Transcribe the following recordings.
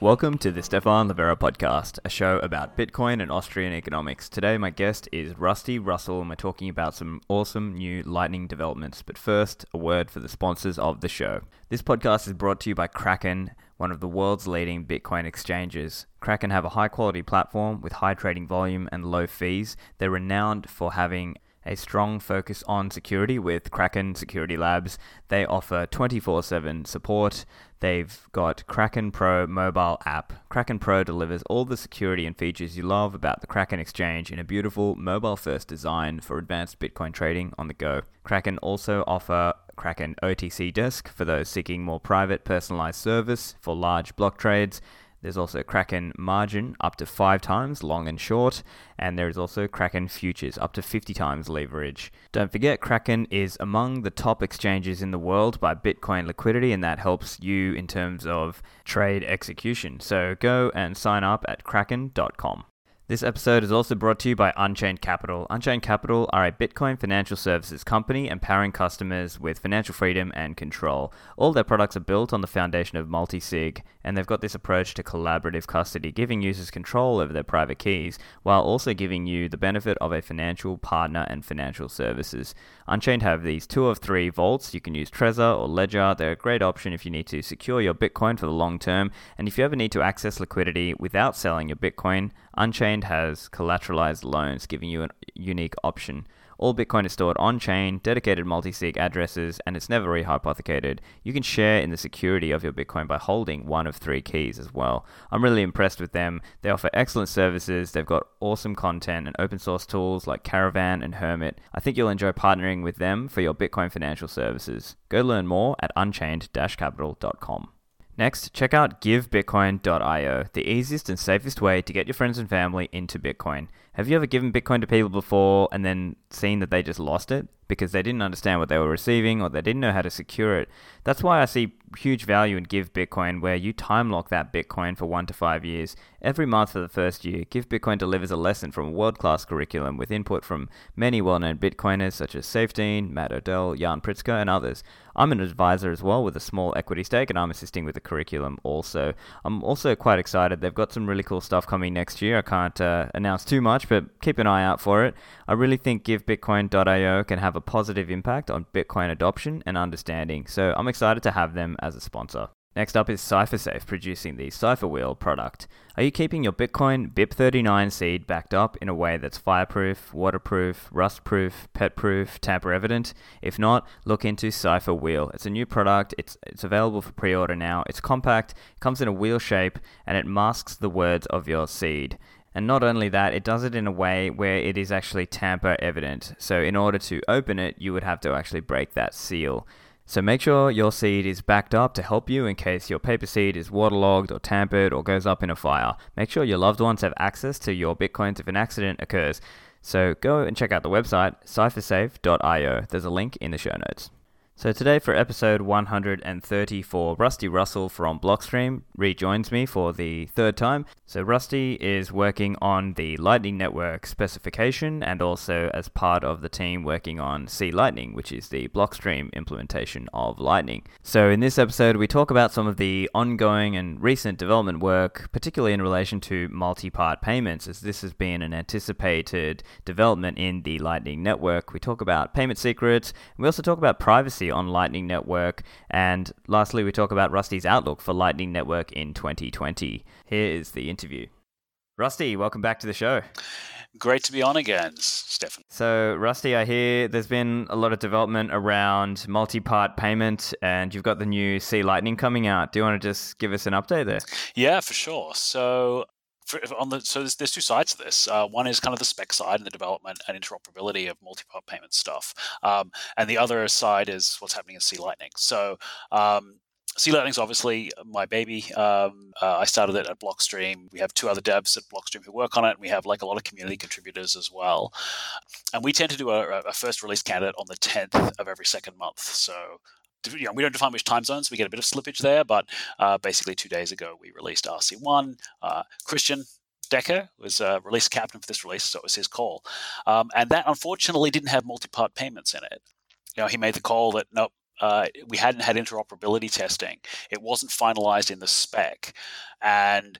Welcome to the Stephan Livera podcast, a show about Bitcoin and Austrian economics. Today, my guest is Rusty Russell, and we're talking about some awesome new Lightning developments. But first, a word for the sponsors of the show. This podcast is brought to you by Kraken, one of the world's leading Bitcoin exchanges. Kraken have a high quality platform with high trading volume and low fees. They're renowned for having a strong focus on security with Kraken Security Labs. They offer 24 7 support. They've got Kraken Pro mobile app. Kraken Pro delivers all the security and features you love about the Kraken exchange in a beautiful mobile first design for advanced Bitcoin trading on the go. Kraken also offer Kraken OTC Desk for those seeking more private personalized service for large block trades. There's also Kraken margin up to 5 times long and short, and there is also Kraken futures up to 50 times leverage. Don't forget, Kraken is among the top exchanges in the world by Bitcoin liquidity, and that helps you in terms of trade execution. So go and sign up at kraken.com. This episode is also brought to you by Unchained Capital. Unchained Capital are a Bitcoin financial services company empowering customers with financial freedom and control. All their products are built on the foundation of multi sig, and they've got this approach to collaborative custody, giving users control over their private keys while also giving you the benefit of a financial partner and financial services. Unchained have these two of three vaults. You can use Trezor or Ledger. They're a great option if you need to secure your Bitcoin for the long term, and if you ever need to access liquidity without selling your Bitcoin, Unchained has collateralized loans, giving you a unique option. All Bitcoin is stored on chain, dedicated multi sig addresses, and it's never rehypothecated. You can share in the security of your Bitcoin by holding one of three keys as well. I'm really impressed with them. They offer excellent services, they've got awesome content and open source tools like Caravan and Hermit. I think you'll enjoy partnering with them for your Bitcoin financial services. Go learn more at unchained capital.com. Next, check out givebitcoin.io, the easiest and safest way to get your friends and family into Bitcoin. Have you ever given Bitcoin to people before and then seen that they just lost it because they didn't understand what they were receiving or they didn't know how to secure it? That's why I see huge value in Give Bitcoin, where you time lock that Bitcoin for one to five years. Every month for the first year, Give Bitcoin delivers a lesson from a world class curriculum with input from many well known Bitcoiners such as Saifedean, Matt Odell, Jan Pritzker, and others. I'm an advisor as well with a small equity stake, and I'm assisting with the curriculum also. I'm also quite excited. They've got some really cool stuff coming next year. I can't uh, announce too much, but keep an eye out for it. I really think GiveBitcoin.io can have a positive impact on Bitcoin adoption and understanding, so I'm excited to have them as a sponsor. Next up is CipherSafe producing the CipherWheel product. Are you keeping your Bitcoin BIP39 seed backed up in a way that's fireproof, waterproof, rustproof, petproof, tamper evident? If not, look into CipherWheel. It's a new product. It's it's available for pre-order now. It's compact, comes in a wheel shape, and it masks the words of your seed. And not only that, it does it in a way where it is actually tamper evident. So in order to open it, you would have to actually break that seal. So make sure your seed is backed up to help you in case your paper seed is waterlogged or tampered or goes up in a fire. Make sure your loved ones have access to your bitcoins if an accident occurs. So go and check out the website ciphersafe.io. There's a link in the show notes. So today for episode 134, Rusty Russell from Blockstream rejoins me for the third time. So Rusty is working on the Lightning Network specification and also as part of the team working on C Lightning, which is the Blockstream implementation of Lightning. So in this episode we talk about some of the ongoing and recent development work, particularly in relation to multi-part payments, as this has been an anticipated development in the Lightning Network. We talk about payment secrets, we also talk about privacy on Lightning Network. And lastly, we talk about Rusty's outlook for Lightning Network in 2020. Here is the interview. Rusty, welcome back to the show. Great to be on again, Stephan. So, Rusty, I hear there's been a lot of development around multi part payment, and you've got the new C Lightning coming out. Do you want to just give us an update there? Yeah, for sure. So, for, on the so there's, there's two sides to this. Uh, one is kind of the spec side and the development and interoperability of multi-part payment stuff, um, and the other side is what's happening in C Lightning. So. Um, C Lightning's obviously my baby. Um, uh, I started it at Blockstream. We have two other devs at Blockstream who work on it. We have like a lot of community contributors as well, and we tend to do a, a first release candidate on the 10th of every second month. So you know, we don't define which time zones. So We get a bit of slippage there, but uh, basically two days ago we released RC1. Uh, Christian Decker was uh, release captain for this release, so it was his call. Um, and that unfortunately didn't have multi-part payments in it. You know, he made the call that nope, uh, we hadn't had interoperability testing. It wasn't finalized in the spec, and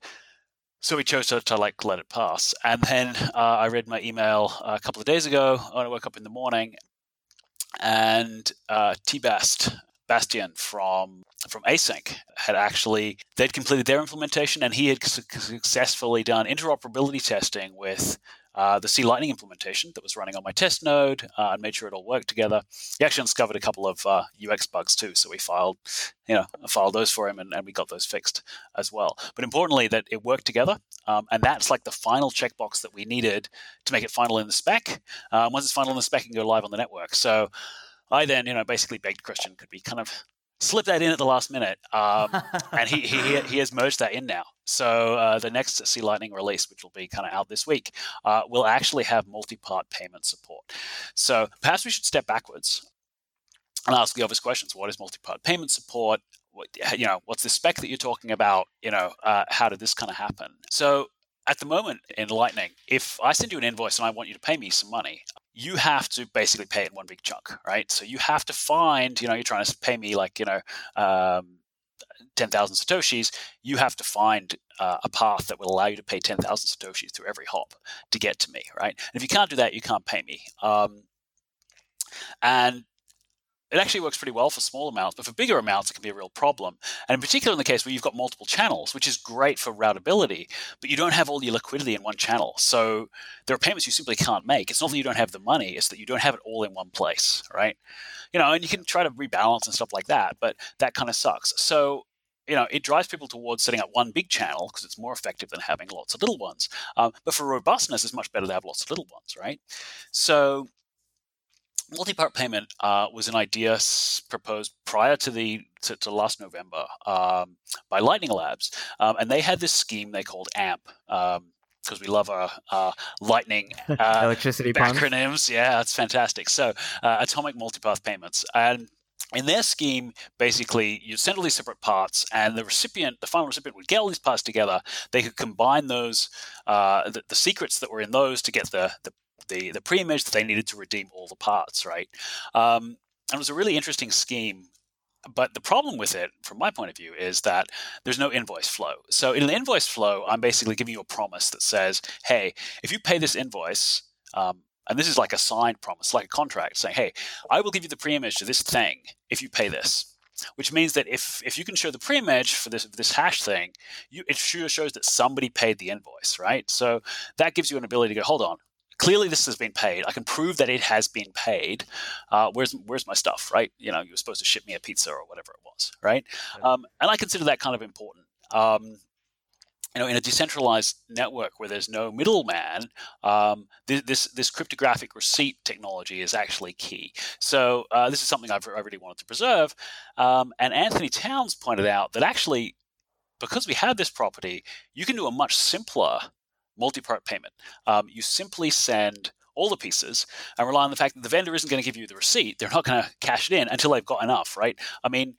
so we chose to, to like let it pass. And then uh, I read my email a couple of days ago when I woke up in the morning, and uh, T-Bast Bastian from from ACINQ had actually they'd completed their implementation, and he had successfully done interoperability testing with uh, the C Lightning implementation that was running on my test node uh, and made sure it all worked together. He actually discovered a couple of uh, UX bugs too, so we filed, you know, filed those for him and, and, we got those fixed as well. But importantly, that it worked together, um, and that's like the final checkbox that we needed to make it final in the spec. Um, once it's final in the spec, it can go live on the network. So I then, you know, basically begged Christian could be kind of slip that in at the last minute, um, and he, he he has merged that in now. So uh, the next C Lightning release, which will be kind of out this week, uh, will actually have multi-part payment support. So perhaps we should step backwards and ask the obvious questions: What is multi-part payment support? What, you know, what's the spec that you're talking about? You know, uh, how did this kind of happen? So at the moment in Lightning, if I send you an invoice and I want you to pay me some money, you have to basically pay in one big chunk, right? So you have to find, you know, you're trying to pay me like, you know, um, 10,000 Satoshis, you have to find uh, a path that will allow you to pay 10,000 Satoshis through every hop to get to me, right? And if you can't do that, you can't pay me. Um, and it actually works pretty well for small amounts, but for bigger amounts, it can be a real problem. And in particular, in the case where you've got multiple channels, which is great for routability, but you don't have all your liquidity in one channel. So there are payments you simply can't make. It's not that you don't have the money, it's that you don't have it all in one place, right? You know, and you can try to rebalance and stuff like that, but that kind of sucks. So you know, it drives people towards setting up one big channel because it's more effective than having lots of little ones. Um, but for robustness, it's much better to have lots of little ones, right? So multi-part payment uh, was an idea proposed prior to the to, to last November um, by Lightning Labs, um, and they had this scheme they called AMP. because um, we love our uh, lightning uh, electricity acronyms. Puns. Yeah, that's fantastic. So, uh, atomic multipath payments, and in their scheme, basically, you send all these separate parts, and the recipient, the final recipient, would get all these parts together. They could combine those, uh, the, the, secrets that were in those, to get the, the the the pre-image that they needed to redeem all the parts, right? Um, and it was a really interesting scheme. But the problem with it, from my point of view, is that there's no invoice flow. So in an invoice flow, I'm basically giving you a promise that says, "Hey, if you pay this invoice." Um, and this is like a signed promise, like a contract saying, hey, I will give you the pre-image to this thing if you pay this which means that if if you can show the pre-image for this this hash thing, you, it sure shows that somebody paid the invoice, right? So that gives you an ability to go, hold on, clearly this has been paid. I can prove that it has been paid. Uh, where's where's my stuff, right? You know, you were supposed to ship me a pizza or whatever it was, right? Um, and I consider that kind of important. Um, you know, in a decentralized network where there's no middleman, um, this this cryptographic receipt technology is actually key. So uh, this is something I've, I really wanted to preserve. Um, and Anthony Towns pointed out that actually, because we have this property, you can do a much simpler multi-part payment. Um, you simply send all the pieces and rely on the fact that the vendor isn't going to give you the receipt. They're not going to cash it in until they've got enough, right? I mean,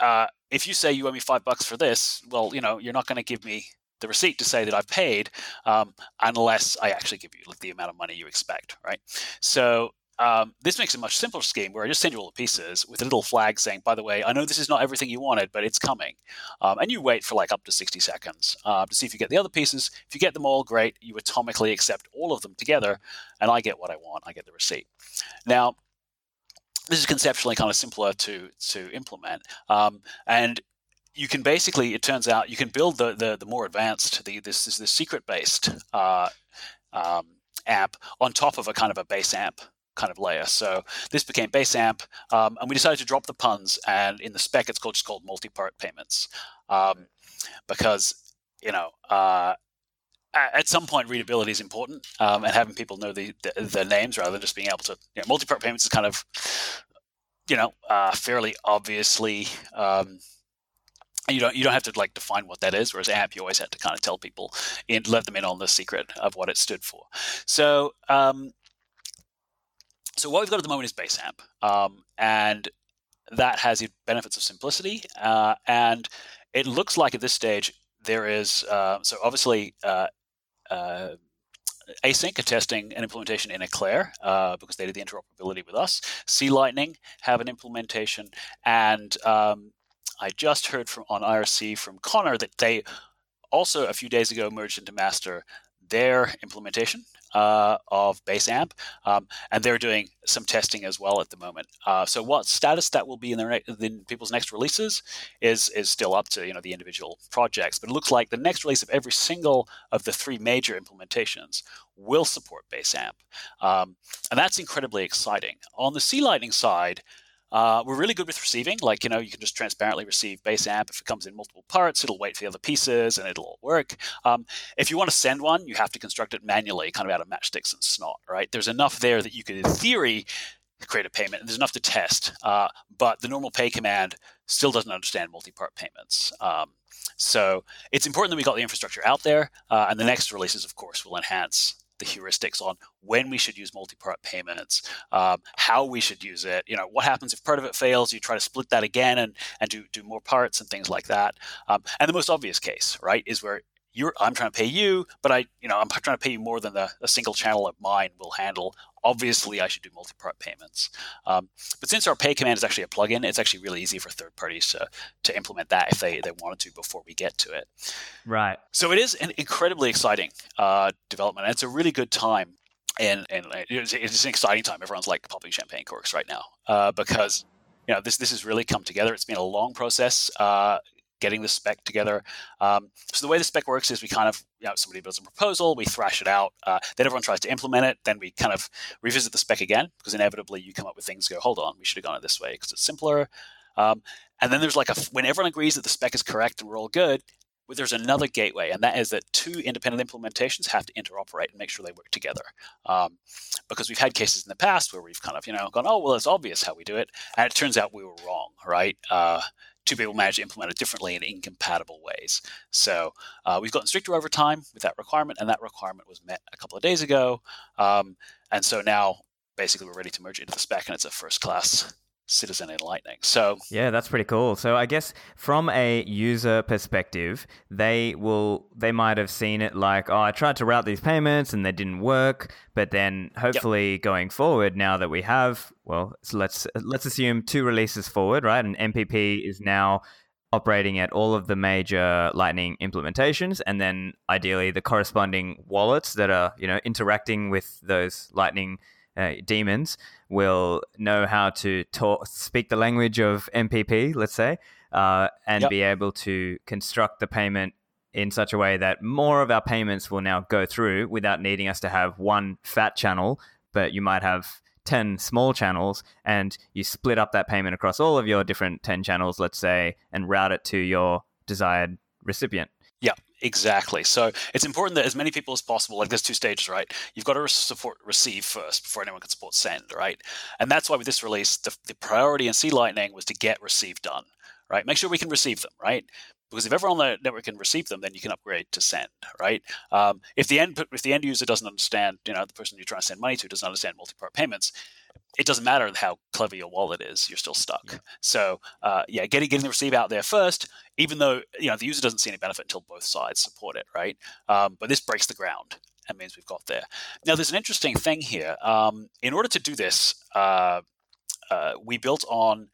uh, if you say you owe me five bucks for this, well, you know, you're not going to give me the receipt to say that I've paid um, unless I actually give you the amount of money you expect, right? So um, this makes a much simpler scheme where I just send you all the pieces with a little flag saying, by the way, I know this is not everything you wanted, but it's coming. Um, and you wait for like up to 60 seconds uh, to see if you get the other pieces. If you get them all, great. You atomically accept all of them together, and I get what I want. I get the receipt. Now, this is conceptually kind of simpler to, to implement. Um, and you can basically, it turns out, you can build the, the, the more advanced, the, this is the secret based uh, um, app on top of a kind of a base amp kind of layer. So this became base amp, um, and we decided to drop the puns. And in the spec, it's called just called multi-part payments, um, because you know. Uh, at some point, readability is important, um, and having people know the, the, the names rather than just being able to. You know, multi-part payments is kind of, you know, uh, fairly obviously um, you don't you don't have to like define what that is. Whereas AMP, you always had to kind of tell people and let them in on the secret of what it stood for. So um, so what we've got at the moment is Baseamp, um, and that has the benefits of simplicity. Uh, and it looks like at this stage there is uh, so obviously uh, uh ACINQ are testing an implementation in Eclair uh, because they did the interoperability with us. C Lightning have an implementation, and um, I just heard from on IRC from Conner that they also a few days ago merged into master their implementation uh, of Baseamp, um, and they're doing some testing as well at the moment. Uh, so, what status that will be in, their in people's next releases is is still up to you know the individual projects. But it looks like the next release of every single of the three major implementations will support Baseamp, um, and that's incredibly exciting. On the C Lightning side. Uh, we're really good with receiving. Like, you know, you can just transparently receive base amp. If it comes in multiple parts, it'll wait for the other pieces and it'll all work. Um, if you want to send one, you have to construct it manually, kind of out of matchsticks and snot, right? There's enough there that you could, in theory, create a payment. There's enough to test, uh, but the normal pay command still doesn't understand multi-part payments. Um, so it's important that we got the infrastructure out there, uh, and the next releases, of course, will enhance the heuristics on when we should use multi-part payments, um, how we should use it. You know, what happens if part of it fails? You try to split that again and and do do more parts and things like that. Um, and the most obvious case, right, is where you're I'm trying to pay you, but I you know I'm trying to pay you more than the a single channel of mine will handle. Obviously, I should do multi-part payments. Um, but since our pay command is actually a plugin, it's actually really easy for third parties to to implement that if they they wanted to before we get to it. Right. So it is an incredibly exciting uh, development, and it's a really good time. And, and it's, it's an exciting time. Everyone's like popping champagne corks right now uh, because you know this this has really come together. It's been a long process. Uh, getting the spec together. Um, so the way the spec works is we kind of, you know, somebody builds a proposal, we thrash it out, uh, then everyone tries to implement it, then we kind of revisit the spec again because inevitably you come up with things go, hold on, we should have gone it this way because it's simpler. Um, and then there's like a when everyone agrees that the spec is correct and we're all good, there's another gateway, and that is that two independent implementations have to interoperate and make sure they work together. Um, because we've had cases in the past where we've kind of, you know, gone, oh, well, it's obvious how we do it. And it turns out we were wrong, right? Uh, two people managed to implement it differently in incompatible ways. So uh, we've gotten stricter over time with that requirement, and that requirement was met a couple of days ago. Um, and so now basically we're ready to merge it into the spec, and it's a first class citizen in Lightning. So yeah, that's pretty cool. So I guess from a user perspective, they will they might have seen it like, oh, I tried to route these payments and they didn't work. But then hopefully yep. going forward, now that we have well, so let's let's assume two releases forward, right? And MPP is now operating at all of the major lightning implementations and then ideally the corresponding wallets that are you know interacting with those lightning uh, daemons will know how to talk, speak the language of MPP, let's say, uh, and yep. be able to construct the payment in such a way that more of our payments will now go through without needing us to have one fat channel, but you might have 10 small channels and you split up that payment across all of your different 10 channels, let's say, and route it to your desired recipient. Exactly. So it's important that as many people as possible, like there's two stages, right? You've got to support receive first before anyone can support send, right? And that's why with this release, the, the priority in C Lightning was to get receive done, right? Make sure we can receive them, right? Because if everyone on the network can receive them, then you can upgrade to send, right? Um, if the end if the end user doesn't understand, you know, the person you're trying to send money to doesn't understand multi-part payments, it doesn't matter how clever your wallet is, you're still stuck. Yeah. So uh, yeah, getting getting the receive out there first, even though you know the user doesn't see any benefit until both sides support it, right? Um, but this breaks the ground and means we've got there. Now there's an interesting thing here. Um, in order to do this, uh, uh, we built on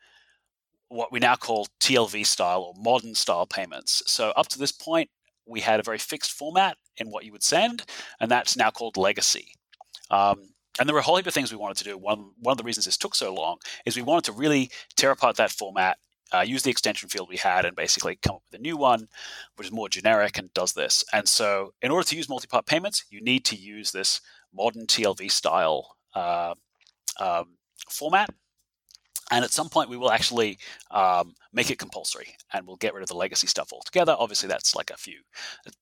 what we now call TLV style or modern style payments. So up to this point, we had a very fixed format in what you would send, and that's now called legacy. Um, and there were a whole heap of things we wanted to do. One, one of the reasons this took so long is we wanted to really tear apart that format, uh, use the extension field we had, and basically come up with a new one, which is more generic and does this. And so, in order to use multi-part payments, you need to use this modern TLV style uh, um, format. And at some point, we will actually um, make it compulsory and we'll get rid of the legacy stuff altogether. Obviously, that's like a few,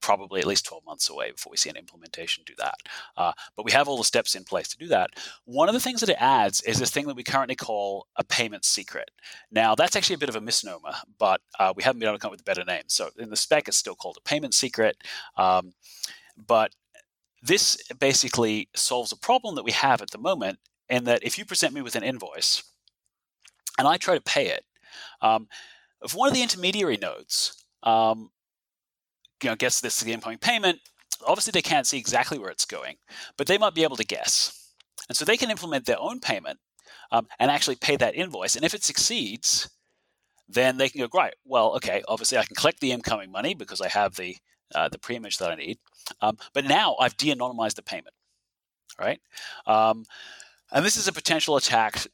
probably at least 12 months away before we see an implementation do that. Uh, but we have all the steps in place to do that. One of the things that it adds is this thing that we currently call a payment secret. Now, that's actually a bit of a misnomer, but uh, we haven't been able to come up with a better name. So in the spec, it's still called a payment secret. Um, but this basically solves a problem that we have at the moment in that if you present me with an invoice, and I try to pay it. Um, if one of the intermediary nodes um, you know, gets this incoming payment, obviously they can't see exactly where it's going, but they might be able to guess. And so they can implement their own payment um, and actually pay that invoice. And if it succeeds, then they can go, right, well, okay, obviously I can collect the incoming money because I have the, uh, the pre-image that I need. Um, but now I've de-anonymized the payment, right? Um, and this is a potential attack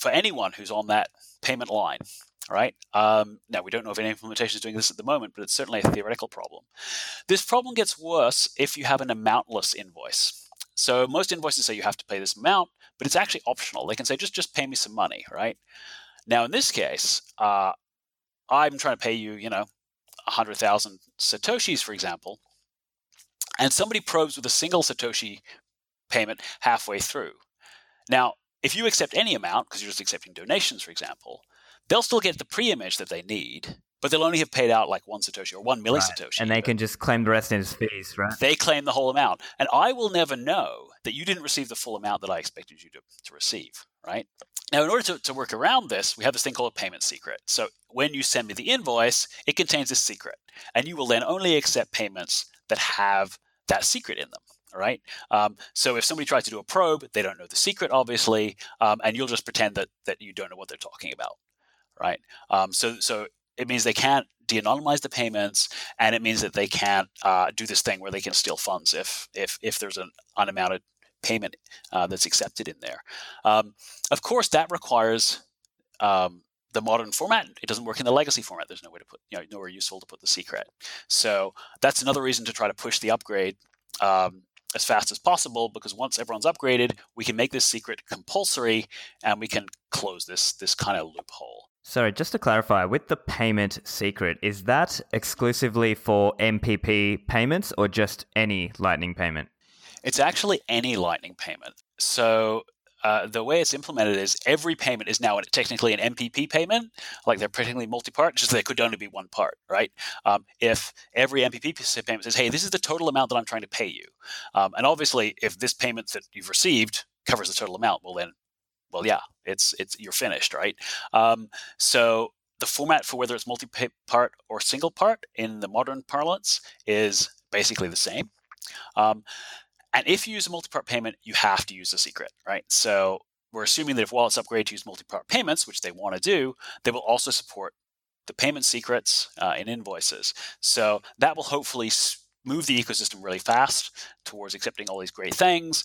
for anyone who's on that payment line, right? Um, now, we don't know if any implementation is doing this at the moment, but it's certainly a theoretical problem. This problem gets worse if you have an amountless invoice. So most invoices say you have to pay this amount, but it's actually optional. They can say, just, just pay me some money, right? Now, in this case, uh, I'm trying to pay you, you know, 100,000 Satoshis, for example, and somebody probes with a single Satoshi payment halfway through. Now, if you accept any amount, because you're just accepting donations, for example, they'll still get the pre image that they need, but they'll only have paid out like one Satoshi or one millisatoshi. Right. And they can just claim the rest in as fees, right? They claim the whole amount. And I will never know that you didn't receive the full amount that I expected you to, to receive, right? Now, in order to, to work around this, we have this thing called a payment secret. So when you send me the invoice, it contains a secret. And you will then only accept payments that have that secret in them. All right. Um, so if somebody tries to do a probe, they don't know the secret, obviously, um, and you'll just pretend that that you don't know what they're talking about, right? Um, so so it means they can't de-anonymize the payments, and it means that they can't uh, do this thing where they can steal funds if if if there's an unamounted payment uh, that's accepted in there. Um, of course, that requires um, the modern format. It doesn't work in the legacy format. There's no way to put, you know, nowhere useful to put the secret. So that's another reason to try to push the upgrade um, as fast as possible because once everyone's upgraded, we can make this secret compulsory and we can close this this kind of loophole. Sorry, just to clarify, with the payment secret, is that exclusively for MPP payments or just any Lightning payment? It's actually any Lightning payment. So uh, the way it's implemented is every payment is now technically an MPP payment, like they're technically multi-part, just they could only be one part, right? Um, if every MPP payment says, "Hey, this is the total amount that I'm trying to pay you," um, and obviously, if this payment that you've received covers the total amount, well then, well yeah, it's it's you're finished, right? Um, so the format for whether it's multi-part or single part in the modern parlance is basically the same. And if you use a multi-part payment, you have to use a secret, right? So we're assuming that if wallets upgrade to use multi-part payments, which they want to do, they will also support the payment secrets uh, in invoices. So that will hopefully move the ecosystem really fast towards accepting all these great things,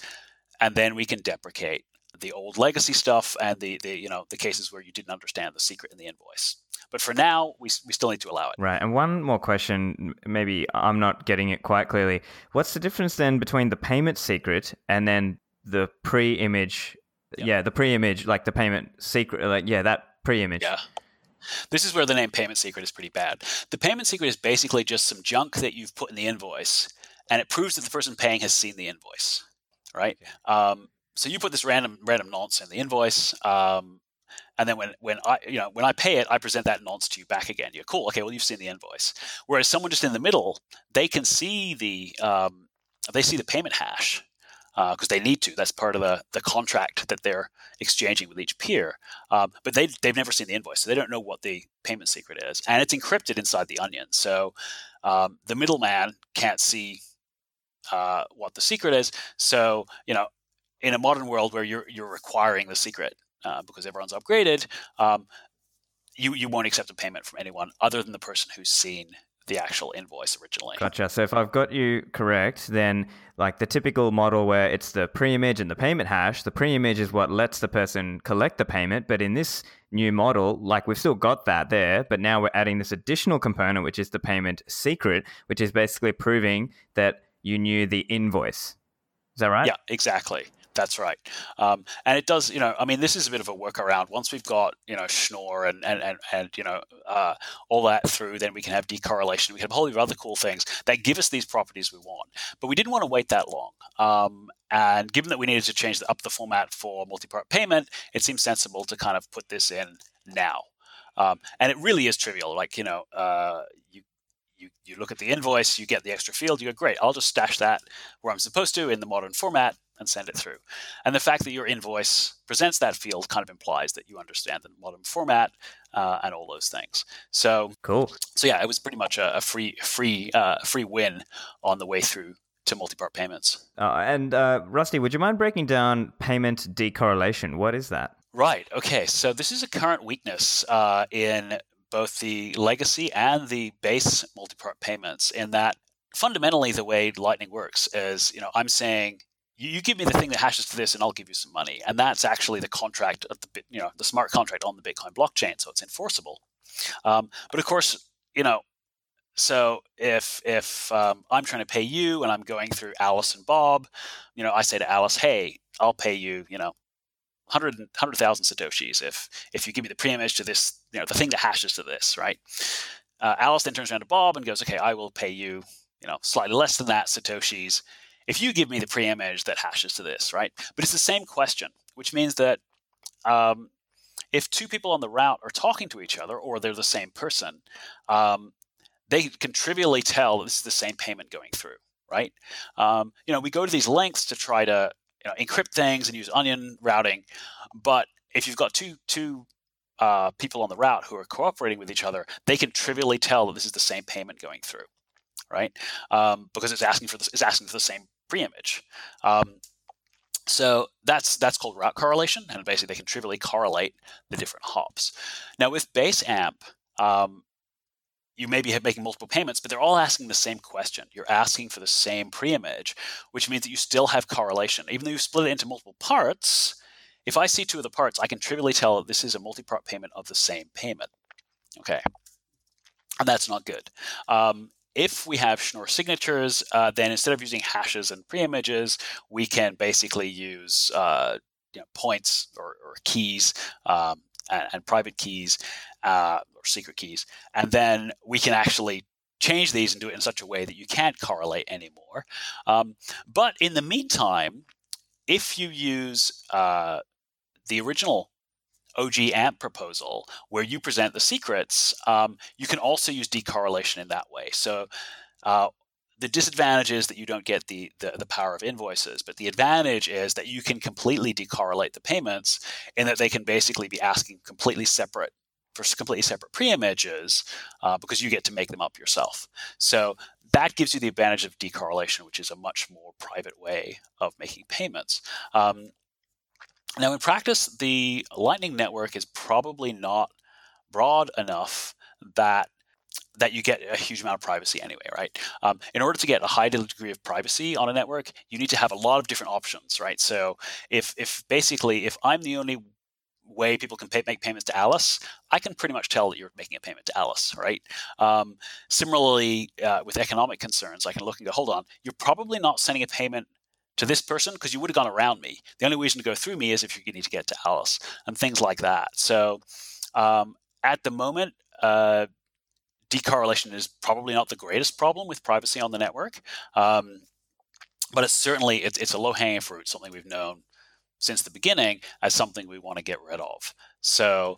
and then we can deprecate the old legacy stuff and the, the you know the cases where you didn't understand the secret in the invoice. But for now, we, we still need to allow it. Right. And one more question, maybe I'm not getting it quite clearly. What's the difference then between the payment secret and then the pre image? Yeah. yeah, the pre image, like the payment secret, like, yeah, that pre image. Yeah. This is where the name payment secret is pretty bad. The payment secret is basically just some junk that you've put in the invoice, and it proves that the person paying has seen the invoice, right? Um, so you put this random random nonce in the invoice. Um, and then when when I you know when I pay it, I present that nonce to you back again. You're cool. Okay, well you've seen the invoice. Whereas someone just in the middle, they can see the um, they see the payment hash because uh, they need to. That's part of the the contract that they're exchanging with each peer. Um, but they they've never seen the invoice, so they don't know what the payment secret is, and it's encrypted inside the onion. So um, the middleman can't see uh, what the secret is. So you know, in a modern world where you're you're requiring the secret uh, because everyone's upgraded, um, you you won't accept a payment from anyone other than the person who's seen the actual invoice originally. Gotcha. So if I've got you correct, then like the typical model where it's the pre-image and the payment hash, the pre-image is what lets the person collect the payment. But in this new model, like we've still got that there, but now we're adding this additional component, which is the payment secret, which is basically proving that you knew the invoice. Is that right? Yeah, exactly. That's right. Um, and it does, you know, I mean, this is a bit of a workaround. Once we've got, you know, Schnorr and, and, and, and you know, uh, all that through, then we can have decorrelation. We can have a whole heap of other cool things that give us these properties we want. But we didn't want to wait that long. Um, and given that we needed to change up the format for multi-part payment, it seems sensible to kind of put this in now. Um, and it really is trivial. Like, you know, uh, you you, you look at the invoice, you get the extra field, you go, great, I'll just stash that where I'm supposed to in the modern format and send it through. And the fact that your invoice presents that field kind of implies that you understand the modern format uh, and all those things. So cool. So yeah, it was pretty much a, a free free uh, free win on the way through to multi-part payments. Uh, and uh, Rusty, would you mind breaking down payment decorrelation? What is that? Right. Okay. So this is a current weakness uh, in both the legacy and the base multi-part payments. In that, fundamentally, the way Lightning works is, you know, I'm saying you, give me the thing that hashes to this, and I'll give you some money, and that's actually the contract of the, you know, the smart contract on the Bitcoin blockchain, so it's enforceable. Um, but of course, you know, so if if um, I'm trying to pay you and I'm going through Alice and Bob, you know, I say to Alice, "Hey, I'll pay you, you know, 100 100,000 satoshis if if you give me the preimage to this, you know, the thing that hashes to this, right? Uh, Alice then turns around to Bob and goes, "Okay, I will pay you, you know, slightly less than that satoshis if you give me the preimage that hashes to this, right?" But it's the same question, which means that um, if two people on the route are talking to each other or they're the same person, um, they can trivially tell that this is the same payment going through, right? Um, you know, we go to these lengths to try to you know, encrypt things and use onion routing. But if you've got two two uh, people on the route who are cooperating with each other, they can trivially tell that this is the same payment going through, right? Um, because it's asking for this, it's asking for the same preimage. Um, so that's that's called route correlation, and basically they can trivially correlate the different hops. Now with base amp, um, you may be making multiple payments, but they're all asking the same question. You're asking for the same preimage, which means that you still have correlation. Even though you split it into multiple parts, if I see two of the parts, I can trivially tell that this is a multi-part payment of the same payment. Okay, and that's not good. Um, if we have Schnorr signatures, uh, then instead of using hashes and preimages, we can basically use uh, you know, points or, or keys um, and, and, private keys uh, or secret keys, and then we can actually change these and do it in such a way that you can't correlate anymore. Um, but in the meantime, if you use uh, the original OG AMP proposal where you present the secrets, um, you can also use decorrelation in that way. So uh, the disadvantage is that you don't get the, the, the power of invoices, but the advantage is that you can completely decorrelate the payments in that they can basically be asking completely separate for completely separate preimages uh, because you get to make them up yourself. So that gives you the advantage of decorrelation, which is a much more private way of making payments. Um, now, in practice, the Lightning Network is probably not broad enough that that you get a huge amount of privacy anyway, right? Um, in order to get a high degree of privacy on a network, you need to have a lot of different options, right? So if if basically if I'm the only way people can pay, make payments to Alice, I can pretty much tell that you're making a payment to Alice, right? Um, similarly, uh, with economic concerns, I can look and go, hold on, you're probably not sending a payment to this person because you would have gone around me. The only reason to go through me is if you need to get to Alice and things like that. So um, at the moment, uh, decorrelation is probably not the greatest problem with privacy on the network, um, but it's certainly it's, it's a low hanging fruit, something we've known since the beginning as something we want to get rid of. So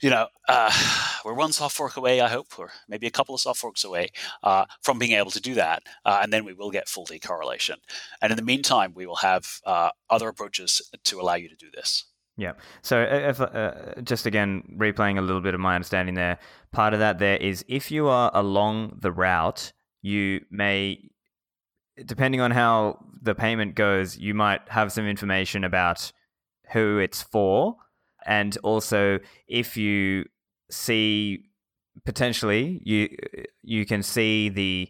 you know, uh, we're one soft fork away, I hope, or maybe a couple of soft forks away uh, from being able to do that. Uh, and then we will get full decorrelation. And in the meantime, we will have uh, other approaches to allow you to do this. Yeah. So, if, uh, just again, replaying a little bit of my understanding there, part of that there is if you are along the route, you may, depending on how the payment goes, you might have some information about who it's for and also if you see potentially you you can see the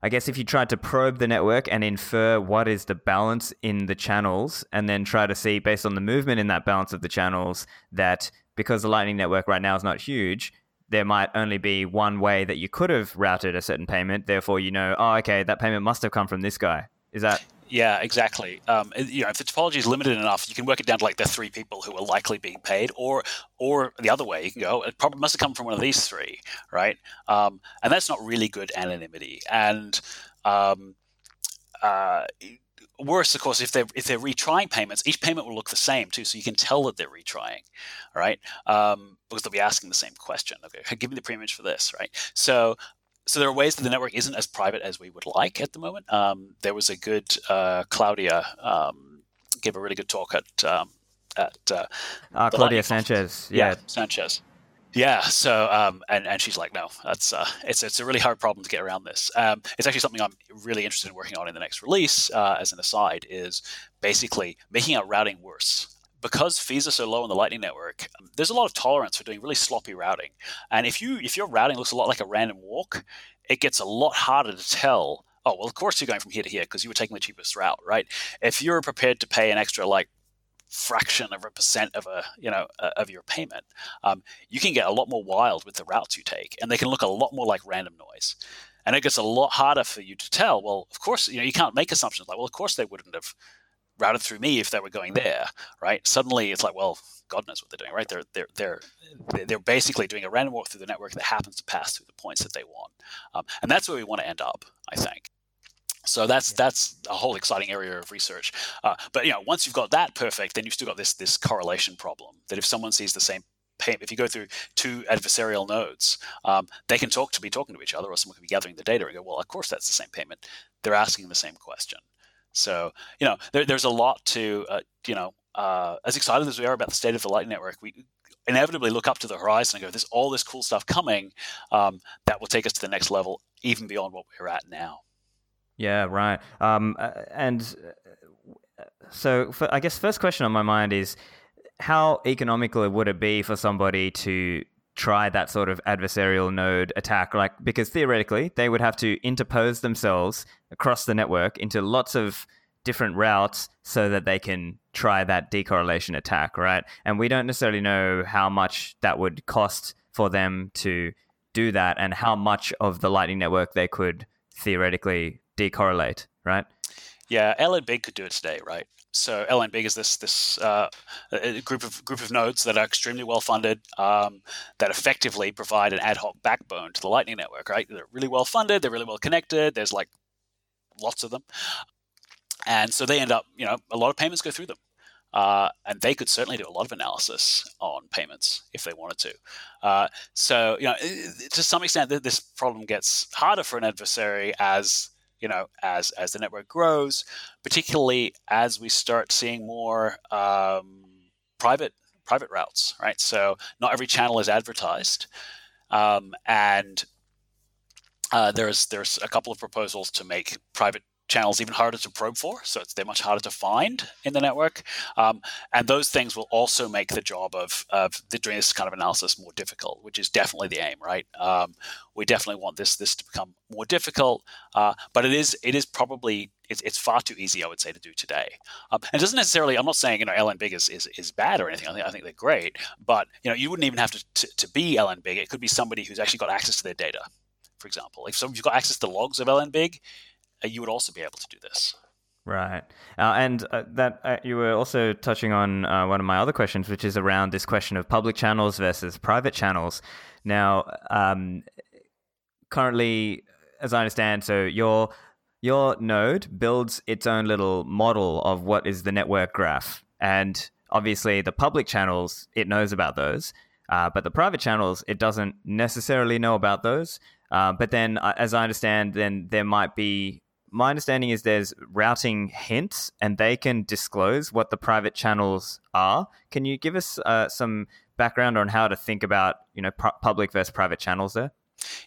I guess if you tried to probe the network and infer what is the balance in the channels and then try to see based on the movement in that balance of the channels that because the lightning network right now is not huge there might only be one way that you could have routed a certain payment. Therefore you know oh okay that payment must have come from this guy. Is that yeah, exactly. Um, you know, if the topology is limited enough, you can work it down to like the three people who are likely being paid, or or the other way, you can go. It probably must have come from one of these three, right? Um, and that's not really good anonymity. And um, uh, worse, of course, if they're if they're retrying payments, each payment will look the same too, so you can tell that they're retrying, right? Um, because they'll be asking the same question. Okay, give me the preimage for this, right? So so there are ways that the network isn't as private as we would like at the moment. Um, there was a good uh, Claudia um, gave a really good talk at um, at uh, uh, Claudia Sanchez. Yeah. yeah. Sanchez. Yeah. So, um, and and she's like, no, that's uh, it's it's a really hard problem to get around this. Um, it's actually something I'm really interested in working on in the next release. Uh, as an aside, is basically making our routing worse. Because fees are so low on the Lightning Network, there's a lot of tolerance for doing really sloppy routing. And if you if your routing looks a lot like a random walk, it gets a lot harder to tell oh well of course you're going from here to here because you were taking the cheapest route right if you're prepared to pay an extra like fraction of a percent of a you know uh, of your payment, um, you can get a lot more wild with the routes you take, and they can look a lot more like random noise. And it gets a lot harder for you to tell. Well, of course, you know you can't make assumptions like, well, of course they wouldn't have routed through me if they were going there, right? Suddenly, it's like, well, God knows what they're doing, right? They're they're they're they're basically doing a random walk through the network that happens to pass through the points that they want, um, and that's where we want to end up, I think. So that's yeah. that's a whole exciting area of research. Uh, but you know, once you've got that perfect, then you've still got this this correlation problem that if someone sees the same payment, if you go through two adversarial nodes, um, they can talk to be talking to each other, or someone can be gathering the data and go, well, of course that's the same payment. They're asking the same question. So you know, there, there's a lot to uh, you know. Uh, as excited as we are about the state of the Lightning Network, we inevitably look up to the horizon and go, "There's all this cool stuff coming um, that will take us to the next level, even beyond what we're at now." Yeah, right. Um, and so, for, I guess first question on my mind is how economical would it be for somebody to try that sort of adversarial node attack? Like, because theoretically, they would have to interpose themselves across the network into lots of different routes so that they can try that decorrelation attack, right? And we don't necessarily know how much that would cost for them to do that and how much of the Lightning Network they could theoretically decorrelate, right? Yeah, LN Big could do it today, right? So LN Big is this this uh, group of group of nodes that are extremely well funded, um, that effectively provide an ad hoc backbone to the Lightning Network. Right? They're really well funded. They're really well connected. There's like lots of them, and so they end up, you know, a lot of payments go through them. Uh, and they could certainly do a lot of analysis on payments if they wanted to. Uh, so, you know, to some extent, this problem gets harder for an adversary as you know as as the network grows, particularly as we start seeing more um, private private routes, right? So not every channel is advertised, um, and uh, there's there's a couple of proposals to make private channels even harder to probe for, so they're much harder to find in the network. Um, and those things will also make the job of, of doing this kind of analysis more difficult, which is definitely the aim, right? Um, we definitely want this this to become more difficult, uh, but it is it is probably it's, it's far too easy, I would say, to do today. Um, and it doesn't necessarily. I'm not saying you know LN Big is, is, is bad or anything. I think, I think they're great, but you know you wouldn't even have to, to, to be LN Big. It could be somebody who's actually got access to their data for example. If you've got access to logs of LN Big, you would also be able to do this. Right, uh, and uh, that uh, you were also touching on uh, one of my other questions, which is around this question of public channels versus private channels. Now, um, currently, as I understand, so your your node builds its own little model of what is the network graph, and obviously, the public channels it knows about those, uh, but the private channels it doesn't necessarily know about those. but then, as I understand, then there might be my understanding is there's routing hints and they can disclose what the private channels are. Can you give us uh, some background on how to think about you know pu- public versus private channels there?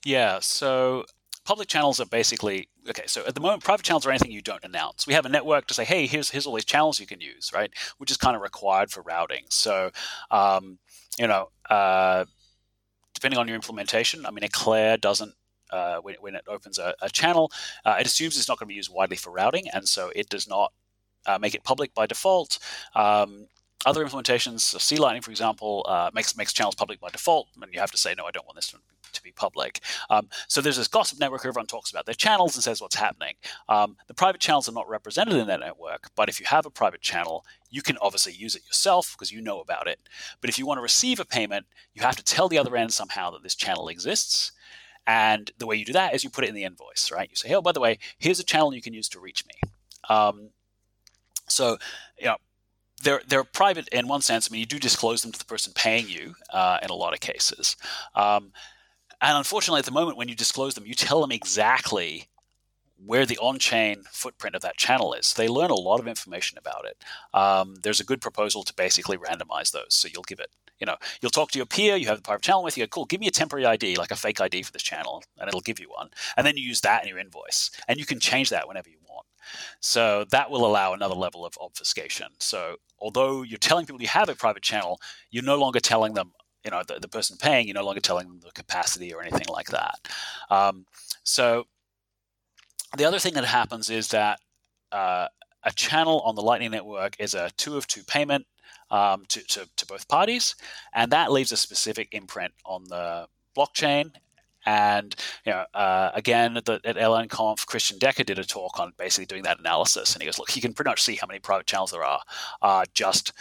Yeah, so public channels are basically okay. So at the moment, private channels are anything you don't announce. We have a network to say, hey, here's here's all these channels you can use, right? Which is kind of required for routing. So um, you know. Uh, depending on your implementation, I mean, Eclair doesn't uh, when, when, it opens a, a channel, uh, it assumes it's not going to be used widely for routing, and so it does not uh, make it public by default. Um, other implementations, C Lightning, for example, uh, makes makes channels public by default, and you have to say, no, I don't want this to, to be public. Um, so there's this gossip network. Everyone talks about their channels and says what's happening. Um, the private channels are not represented in that network, but if you have a private channel, you can obviously use it yourself because you know about it. But if you want to receive a payment, you have to tell the other end somehow that this channel exists and the way you do that is you put it in the invoice, right? You say, oh, by the way, here's a channel you can use to reach me. Um, so, you know, they're they're private in one sense. I mean, you do disclose them to the person paying you uh, in a lot of cases. Um, and unfortunately, at the moment, when you disclose them, you tell them exactly where the on-chain footprint of that channel is. They learn a lot of information about it. Um, there's a good proposal to basically randomize those. So you'll give it you know, you'll talk to your peer, you have the private channel with you, cool, give me a temporary ID, like a fake ID for this channel, and it'll give you one. And then you use that in your invoice. And you can change that whenever you want. So that will allow another level of obfuscation. So although you're telling people you have a private channel, you're no longer telling them, you know, the, the person paying, you're no longer telling them the capacity or anything like that. Um, so the other thing that happens is that uh, a channel on the Lightning Network is a two of two payment um, to, to, to, both parties, and that leaves a specific imprint on the blockchain. And you know, uh, again, at, the, at LNConf, Christian Decker did a talk on basically doing that analysis, and he goes, "Look, you can pretty much see how many private channels there are uh, just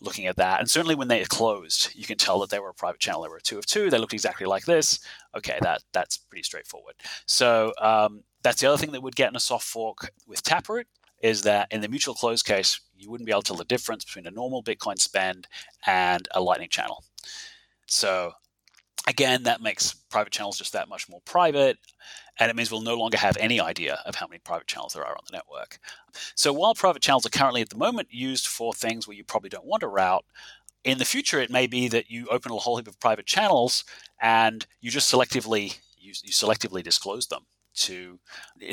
looking at that. And certainly when they closed, you can tell that they were a private channel. They were a two of two. They looked exactly like this. Okay, that that's pretty straightforward. So um, that's the other thing that would get in a soft fork with Taproot is that in the mutual close case, you wouldn't be able to tell the difference between a normal Bitcoin spend and a Lightning channel. So again, that makes private channels just that much more private, and it means we'll no longer have any idea of how many private channels there are on the network. So while private channels are currently at the moment used for things where you probably don't want to route, in the future it may be that you open a whole heap of private channels and you just selectively you, you selectively disclose them to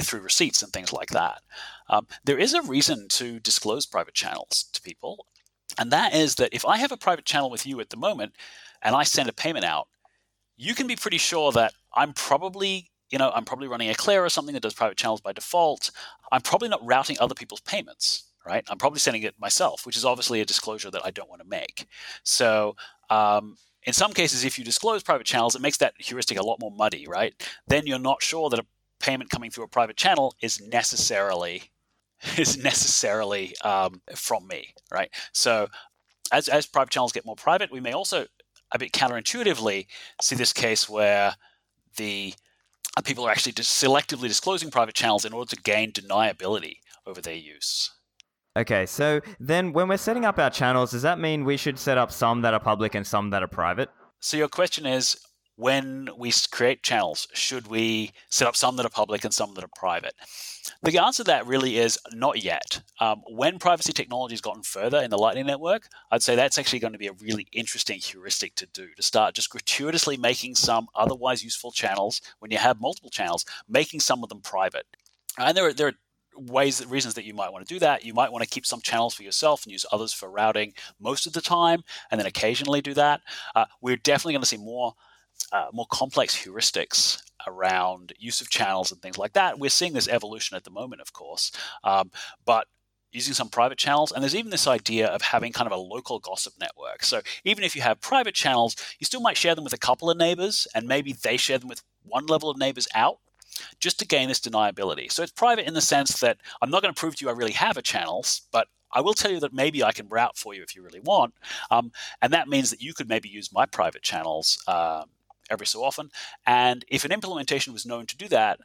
through receipts and things like that. Um, there is a reason to disclose private channels to people, and that is that if I have a private channel with you at the moment, and I send a payment out, you can be pretty sure that I'm probably you know I'm probably running Eclair or something that does private channels by default. I'm probably not routing other people's payments. Right, I'm probably sending it myself, which is obviously a disclosure that I don't want to make. So, um, in some cases, if you disclose private channels, it makes that heuristic a lot more muddy, right? Then you're not sure that a payment coming through a private channel is necessarily is necessarily um, from me, right? So as as private channels get more private, we may also a bit counterintuitively see this case where the Uh, people are actually just selectively disclosing private channels in order to gain deniability over their use. Okay, so then when we're setting up our channels, does that mean we should set up some that are public and some that are private? So your question is when we create channels, should we set up some that are public and some that are private? The answer to that really is not yet. Um, when privacy technology has gotten further in the Lightning Network, I'd say that's actually going to be a really interesting heuristic to do to start just gratuitously making some otherwise useful channels when you have multiple channels, making some of them private. And there are, there are ways reasons that you might want to do that you might want to keep some channels for yourself and use others for routing most of the time and then occasionally do that uh, we're definitely going to see more uh, more complex heuristics around use of channels and things like that. We're seeing this evolution at the moment, of course, um, but using some private channels. And there's even this idea of having kind of a local gossip network. So even if you have private channels, you still might share them with a couple of neighbors, and maybe they share them with one level of neighbors out. Just to gain this deniability. So it's private in the sense that I'm not going to prove to you I really have a channel, but I will tell you that maybe I can route for you if you really want. Um, and that means that you could maybe use my private channels um, every so often. And if an implementation was known to do that,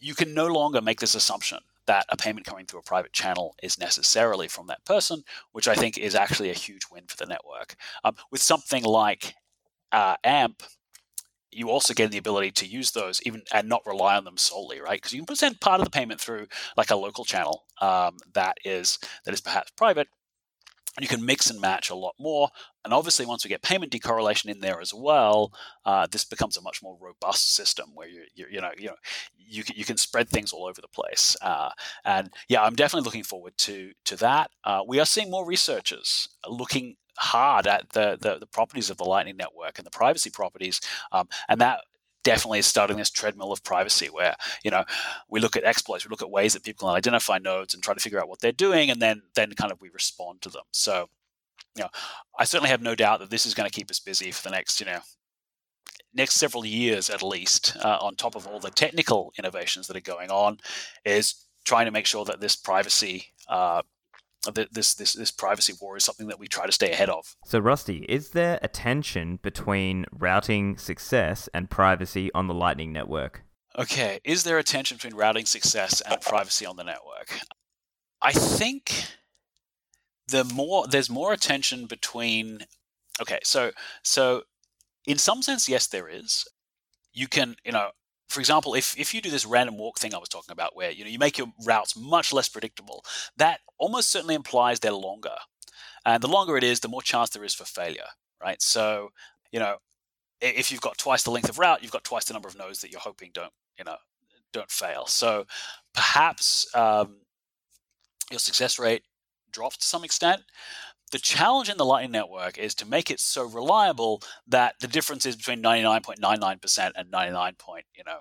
you can no longer make this assumption that a payment coming through a private channel is necessarily from that person, which I think is actually a huge win for the network. Um, with something like uh, AMP, you also get the ability to use those even and not rely on them solely, right? Because you can send part of the payment through like a local channel um, that is that is perhaps private, you can mix and match a lot more. And obviously, once we get payment decorrelation in there as well, uh, this becomes a much more robust system where you you, you know you know you can, you can spread things all over the place. Uh, and yeah, I'm definitely looking forward to to that. Uh, we are seeing more researchers looking hard at the, the, the properties of the Lightning Network and the privacy properties, um, and that definitely is starting this treadmill of privacy where you know we look at exploits we look at ways that people can identify nodes and try to figure out what they're doing and then then kind of we respond to them. So you know i certainly have no doubt that this is going to keep us busy for the next you know next several years at least uh, on top of all the technical innovations that are going on is trying to make sure that this privacy uh, this this this privacy war is something that we try to stay ahead of. So Rusty, is there a tension between routing success and privacy on the Lightning network? Okay, is there a tension between routing success and privacy on the network? I think the more there's more attention between okay, so so in some sense yes there is. You can, you know, for example, if, if you do this random walk thing I was talking about, where you know you make your routes much less predictable, that almost certainly implies they're longer. And the longer it is, the more chance there is for failure, right? So, you know, if you've got twice the length of route, you've got twice the number of nodes that you're hoping don't, you know, don't fail. So perhaps um, your success rate drops to some extent. The challenge in the Lightning Network is to make it so reliable that the difference is between 99.99% and 99. you know,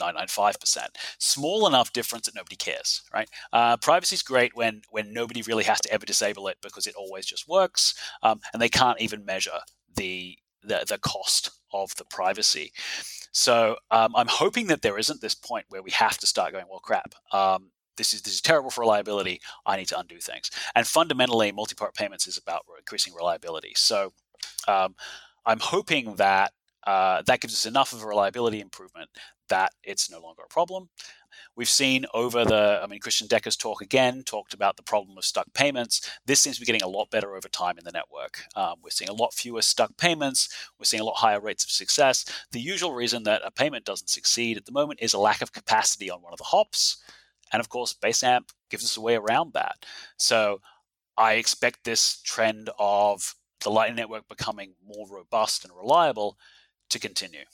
995%. Small enough difference that nobody cares, right? Uh, Privacy is great when when nobody really has to ever disable it because it always just works, um, and they can't even measure the, the the cost of the privacy. So um, I'm hoping that there isn't this point where we have to start going, well, crap. Um, this is this is terrible for reliability. I need to undo things. And fundamentally, multi-part payments is about increasing reliability. So um, I'm hoping that uh, that gives us enough of a reliability improvement that it's no longer a problem. We've seen over the, I mean, Christian Decker's talk again talked about the problem of stuck payments. This seems to be getting a lot better over time in the network. Um, we're seeing a lot fewer stuck payments. We're seeing a lot higher rates of success. The usual reason that a payment doesn't succeed at the moment is a lack of capacity on one of the hops. And of course, Base AMP gives us a way around that. So I expect this trend of the Lightning Network becoming more robust and reliable to continue.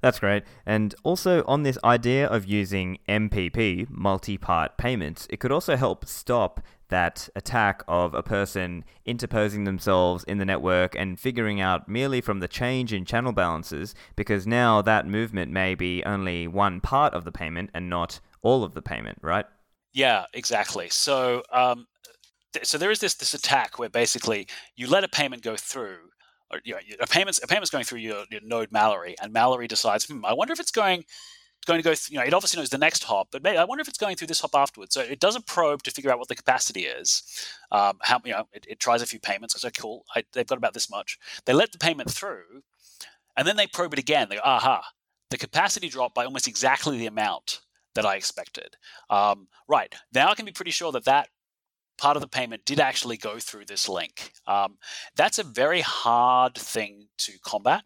That's great. And also on this idea of using MPP, multi part payments, it could also help stop that attack of a person interposing themselves in the network and figuring out merely from the change in channel balances, because now that movement may be only one part of the payment and not all of the payment, right? Yeah, exactly. So, um, th- so there is this this attack where basically you let a payment go through, or you know, a payment's a payment's going through your, your node Mallory, and Mallory decides, hmm, I wonder if it's going going to go. Th- you know, it obviously knows the next hop, but maybe, I wonder if it's going through this hop afterwards. So it does a probe to figure out what the capacity is. Um, how you know, it, it, tries a few payments. It's like, cool, I, they've got about this much. They let the payment through, and then they probe it again. They go, aha, the capacity dropped by almost exactly the amount that I expected. Um, right now, I can be pretty sure that that part of the payment did actually go through this link. Um, that's a very hard thing to combat.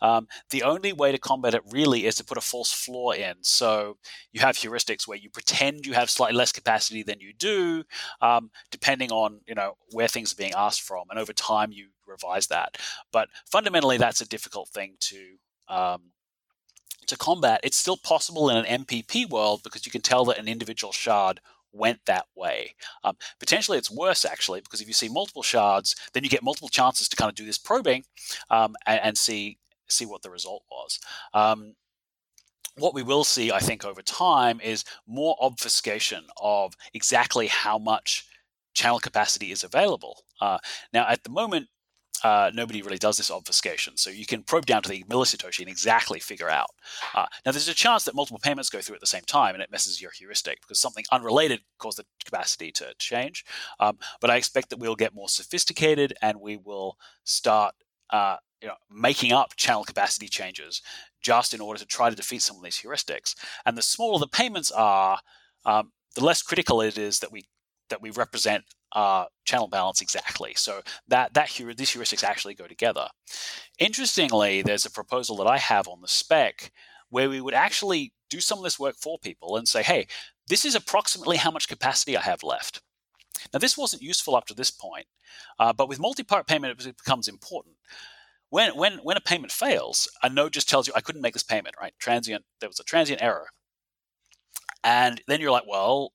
Um, the only way to combat it really is to put a false floor in. So you have heuristics where you pretend you have slightly less capacity than you do, um, depending on you know where things are being asked from, and over time you revise that. But fundamentally, that's a difficult thing to um, to combat, it's still possible in an MPP world because you can tell that an individual shard went that way. Um, potentially, it's worse actually because if you see multiple shards, then you get multiple chances to kind of do this probing um, and, and, see see what the result was. Um, what we will see, I think, over time is more obfuscation of exactly how much channel capacity is available. Uh, now, at the moment, uh, nobody really does this obfuscation. So you can probe down to the millisatoshi and exactly figure out. Uh, now, there's a chance that multiple payments go through at the same time and it messes your heuristic because something unrelated caused the capacity to change. Um, but I expect that we'll get more sophisticated and we will start uh, you know, making up channel capacity changes just in order to try to defeat some of these heuristics. And the smaller the payments are, um, the less critical it is that we that we represent uh, channel balance exactly. So that that these heuristics actually go together. Interestingly, there's a proposal that I have on the spec where we would actually do some of this work for people and say, hey, this is approximately how much capacity I have left. Now, this wasn't useful up to this point, uh, but with multi-part payment, it becomes important. When, when, when a payment fails, a node just tells you, I couldn't make this payment, right? Transient, there was a transient error. And then you're like, well,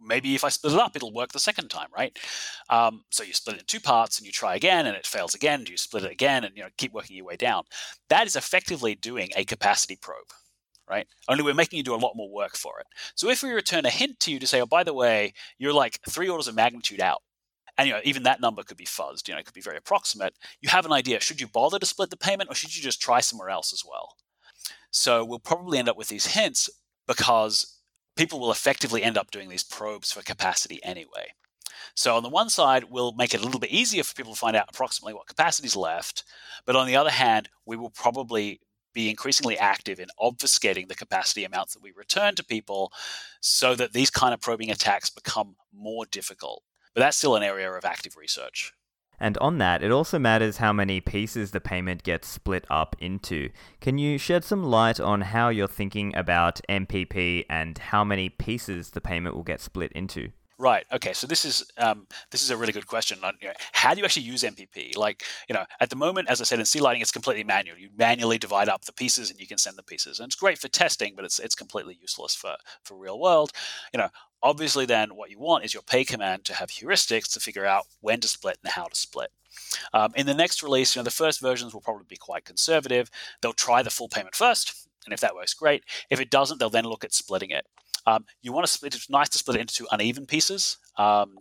maybe if I split it up, it'll work the second time, right? Um, so you split it in two parts and you try again and it fails again. You split it again and you know keep working your way down. That is effectively doing a capacity probe, right? Only we're making you do a lot more work for it. So if we return a hint to you to say, oh, by the way, you're like three orders of magnitude out. And you know, even that number could be fuzzed, you know, it could be very approximate. You have an idea. Should you bother to split the payment or should you just try somewhere else as well? So we'll probably end up with these hints because people will effectively end up doing these probes for capacity anyway. So on the one side, we'll make it a little bit easier for people to find out approximately what capacity is left. But on the other hand, we will probably be increasingly active in obfuscating the capacity amounts that we return to people so that these kind of probing attacks become more difficult. But that's still an area of active research. And on that, it also matters how many pieces the payment gets split up into. Can you shed some light on how you're thinking about MPP and how many pieces the payment will get split into? Right. Okay. So this is um, this is a really good question. You know, how do you actually use MPP? Like, you know, at the moment, as I said, in C Lightning, it's completely manual. You manually divide up the pieces, and you can send the pieces, and it's great for testing, but it's it's completely useless for for real world. You know, obviously, then what you want is your pay command to have heuristics to figure out when to split and how to split. Um, in the next release, you know, the first versions will probably be quite conservative. They'll try the full payment first, and if that works, great. If it doesn't, they'll then look at splitting it. Um, you want to split. It's nice to split it into two uneven pieces. Um,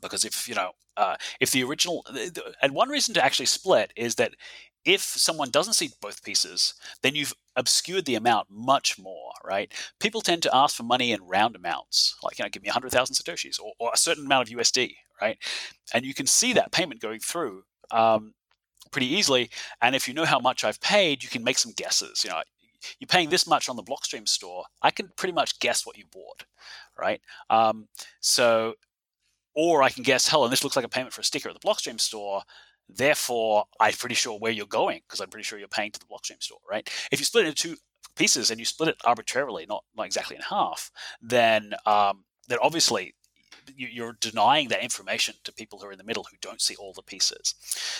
because if you know uh, if the original and one reason to actually split is that if someone doesn't see both pieces then you've obscured the amount much more right people tend to ask for money in round amounts like you know give me 100000 satoshis or, or, a certain amount of usd right and you can see that payment going through um, pretty easily and if you know how much i've paid you can make some guesses you know you're paying this much on the Blockstream store, I can pretty much guess what you bought, right? Um, so, or I can guess, hell, and this looks like a payment for a sticker at the Blockstream store. Therefore, I'm pretty sure where you're going because I'm pretty sure you're paying to the Blockstream store, right? If you split it into two pieces and you split it arbitrarily, not not exactly in half, then um, then obviously you're denying that information to people who are in the middle who don't see all the pieces.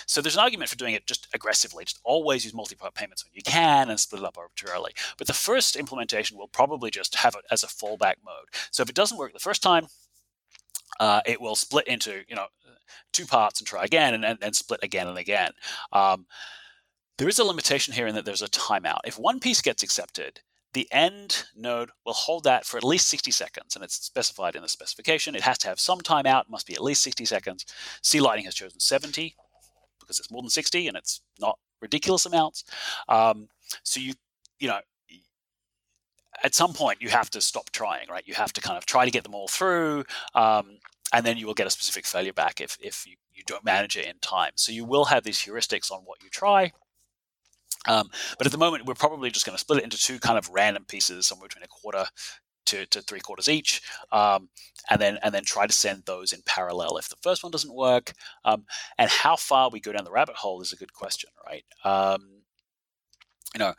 So there's an argument for doing it just aggressively. Just always use multi-part payments when you can and split it up arbitrarily. But the first implementation will probably just have it as a fallback mode. So if it doesn't work the first time, uh, it will split into you know two parts and try again and, and split again and again. Um, there is a limitation here in that there's a timeout. If one piece gets accepted, the end node will hold that for at least 60 seconds, and it's specified in the specification. It has to have some timeout, must be at least 60 seconds. C Lightning has chosen 70 because it's more than 60 and it's not ridiculous amounts. Um, so you, you know, at some point you have to stop trying, right? You have to kind of try to get them all through, um, and then you will get a specific failure back if, if you, you don't manage it in time. So you will have these heuristics on what you try. Um, but at the moment, we're probably just going to split it into two kind of random pieces, somewhere between a quarter to, to three quarters each, um, and then and then try to send those in parallel if the first one doesn't work. Um, and how far we go down the rabbit hole is a good question, right? Um, you know,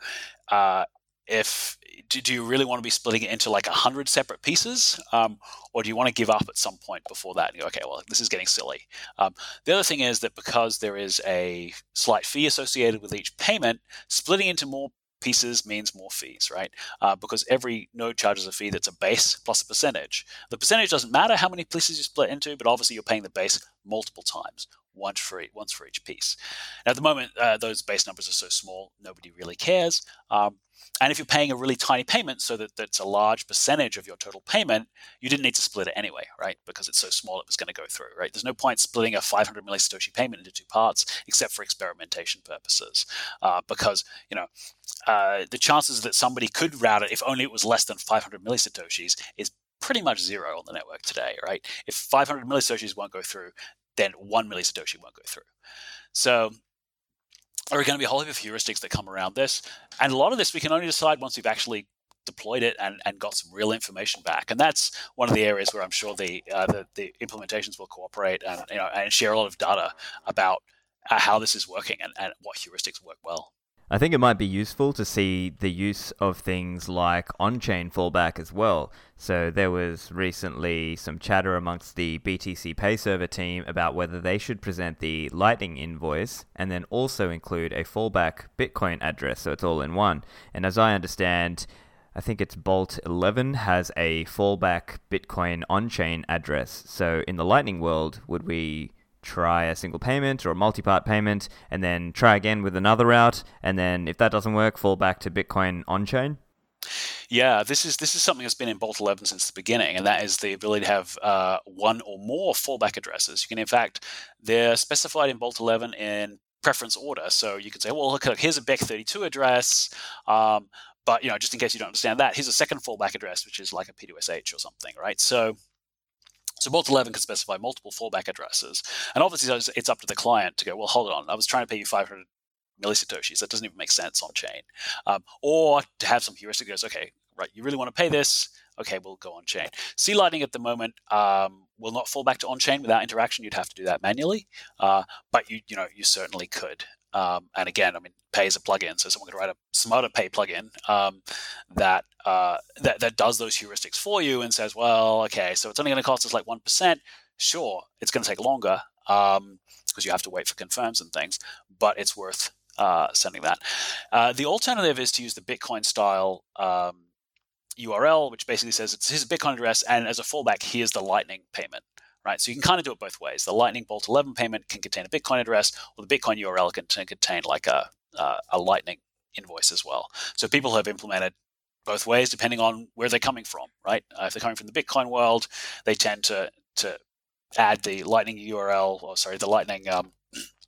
uh, if do, do, you really want to be splitting it into like a hundred separate pieces, um, or do you want to give up at some point before that? And go, okay, well, this is getting silly. Um, the other thing is that because there is a slight fee associated with each payment, splitting into more pieces means more fees, right? Uh, because every node charges a fee that's a base plus a percentage. The percentage doesn't matter how many pieces you split into, but obviously you're paying the base multiple times, once for each, once for each piece. Now, at the moment, uh, those base numbers are so small, nobody really cares. Um, and if you're paying a really tiny payment, so that that's a large percentage of your total payment, you didn't need to split it anyway, right? Because it's so small, it was going to go through, right? There's no point splitting a 500 millisatoshi payment into two parts, except for experimentation purposes, uh, because you know uh, the chances that somebody could route it if only it was less than 500 millisatoshis is pretty much zero on the network today, right? If 500 millisatoshis won't go through, then one millisatoshi won't go through. So there are going to be a whole heap of heuristics that come around this. And a lot of this we can only decide once we've actually deployed it and, and got some real information back. And that's one of the areas where I'm sure the uh, the, the, implementations will cooperate and you know and share a lot of data about uh, how this is working and, and what heuristics work well. I think it might be useful to see the use of things like on chain fallback as well. So, there was recently some chatter amongst the BTCPay server team about whether they should present the Lightning invoice and then also include a fallback Bitcoin address, so it's all in one. And as I understand, I think it's Bolt 11 has a fallback Bitcoin on chain address. So, in the Lightning world, would we try a single payment or a multi-part payment and then try again with another route and then if that doesn't work fall back to bitcoin on-chain yeah, this is this is something that's been in Bolt 11 since the beginning, and that is the ability to have uh, one or more fallback addresses. You can, in fact, they're specified in Bolt 11 in preference order. So you can say, well, look, look here's a Bech32 address, um, but you know, just in case you don't understand that, here's a second fallback address, which is like a P2SH or something, right? So so Bolt 11 can specify multiple fallback addresses. And obviously, it's up to the client to go, well, hold on, I was trying to pay you 500 millisatoshis. That doesn't even make sense on chain. Um, or to have some heuristic goes, okay, right, you really want to pay this? Okay, we'll go on chain. C Lightning at the moment um, will not fall back to on chain without interaction. You'd have to do that manually, uh, but you you know you certainly could. Um, and again, I mean, pays a plugin. So someone could write a smarter pay plugin um, that, uh, that that does those heuristics for you and says, well, okay, so it's only going to cost us like one percent. Sure, it's going to take longer because um, you have to wait for confirms and things, but it's worth uh, sending that. Uh, the alternative is to use the Bitcoin style um, URL, which basically says it's his Bitcoin address, and as a fallback, here's the Lightning payment. Right, so you can kind of do it both ways. The Lightning Bolt 11 payment can contain a Bitcoin address, or the Bitcoin URL can contain like a uh, a Lightning invoice as well. So people have implemented both ways depending on where they're coming from. Right, uh, if they're coming from the Bitcoin world, they tend to to add the Lightning URL, or sorry, the Lightning um,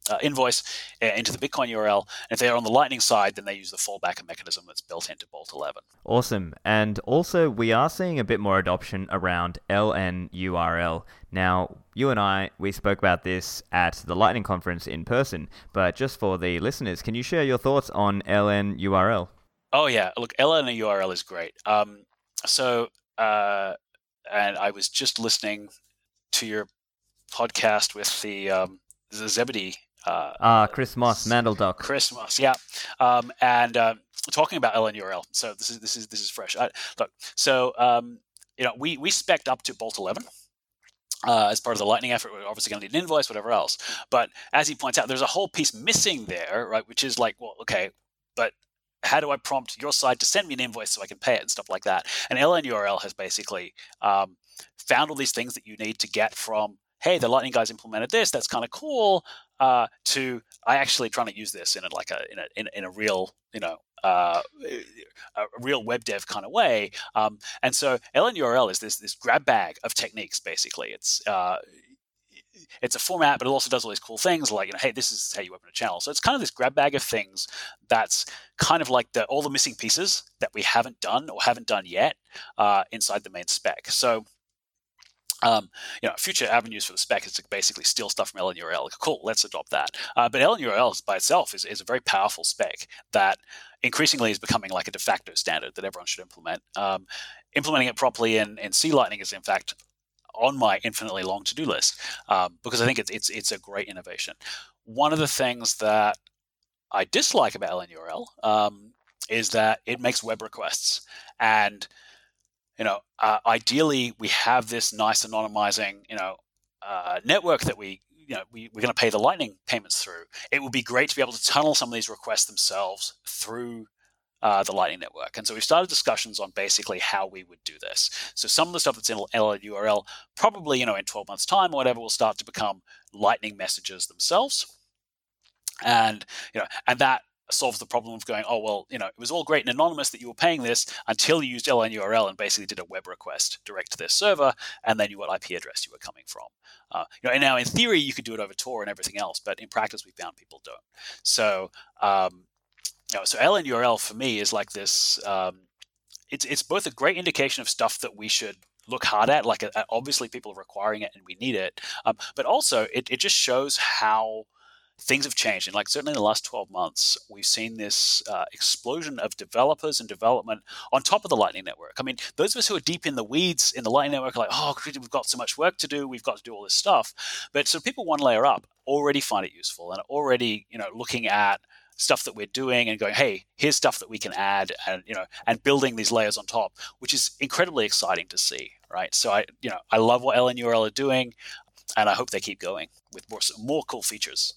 uh, invoice uh, into the Bitcoin URL. And if they're on the Lightning side, then they use the fallback mechanism that's built into Bolt 11. Awesome. And also, we are seeing a bit more adoption around LNURL. Now, you and I, we spoke about this at the Lightning conference in person, but just for the listeners, can you share your thoughts on LNURL? Oh, yeah. Look, LNURL is great. Um, so, uh, and I was just listening to your podcast with the um, the Zebedee uh, ah, Chris Moss, Mandeldoc. Chris Moss, yeah, um, and uh, talking about LNURL. So this is this is this is fresh. I, look, so um, you know, we we spec up to Bolt 11. Uh, as part of the Lightning effort, we're obviously going to need an invoice, whatever else. But as he points out, there's a whole piece missing there, right? Which is like, well, okay, but how do I prompt your side to send me an invoice so I can pay it and stuff like that? And LNURL has basically um, found all these things that you need to get from hey, the Lightning guys implemented this. That's kind of cool. Uh, to I actually trying to use this in a, like a in a in, in a real you know uh, a real web dev kind of way. Um, and so LNURL is this this grab bag of techniques. Basically, it's uh, it's a format, but it also does all these cool things like, you know, hey, this is how you open a channel. So it's kind of this grab bag of things that's kind of like the, all the missing pieces that we haven't done or haven't done yet uh, inside the main spec. So um, you know, future avenues for the spec is to basically steal stuff from LNURL. Cool, let's adopt that. Uh, but LNURL by itself is, is a very powerful spec that increasingly is becoming like a de facto standard that everyone should implement. Um, implementing it properly in, in C Lightning is, in fact, on my infinitely long to do list um, because I think it's, it's, it's a great innovation. One of the things that I dislike about LNURL um, is that it makes web requests. And you know, uh, ideally we have this nice anonymizing, you know, uh, network that we, you know, we, we're going to pay the Lightning payments through. It would be great to be able to tunnel some of these requests themselves through uh, the Lightning Network. And so we've started discussions on basically how we would do this. So some of the stuff that's in LNURL, probably, you know, in 12 months' time or whatever, will start to become Lightning messages themselves. And, you know, and that solves the problem of going, oh, well, you know, it was all great and anonymous that you were paying this until you used LNURL and basically did a web request direct to their server, and then you what IP address you were coming from. Uh, you know, and now in theory you could do it over Tor and everything else, but in practice we found people don't. So, um, you know, so LNURL for me is like this. Um, it's it's both a great indication of stuff that we should look hard at. Like uh, obviously people are requiring it and we need it, um, but also it, it just shows how things have changed. And like certainly in the last 12 months, we've seen this uh, explosion of developers and development on top of the Lightning Network. I mean, those of us who are deep in the weeds in the Lightning Network are like, oh, we've got so much work to do. We've got to do all this stuff. But so people one layer up already find it useful and already, you know, looking at stuff that we're doing and going, hey, here's stuff that we can add and, you know, and building these layers on top, which is incredibly exciting to see. Right. So I, you know, I love what LNURL are doing and I hope they keep going with more, more cool features.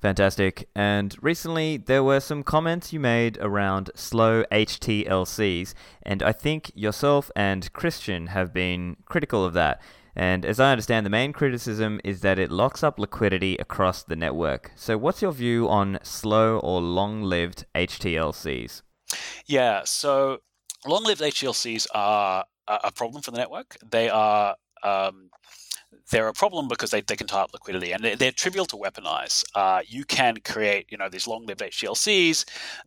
Fantastic. And recently there were some comments you made around slow HTLCs, and I think yourself and Christian have been critical of that. And as I understand, the main criticism is that it locks up liquidity across the network. So, what's your view on slow or long lived HTLCs? Yeah, so long lived HTLCs are a problem for the network. They are um, they're a problem because they, they can tie up liquidity and they're, they're trivial to weaponize. Uh, you can create, you know, these long-lived HTLCs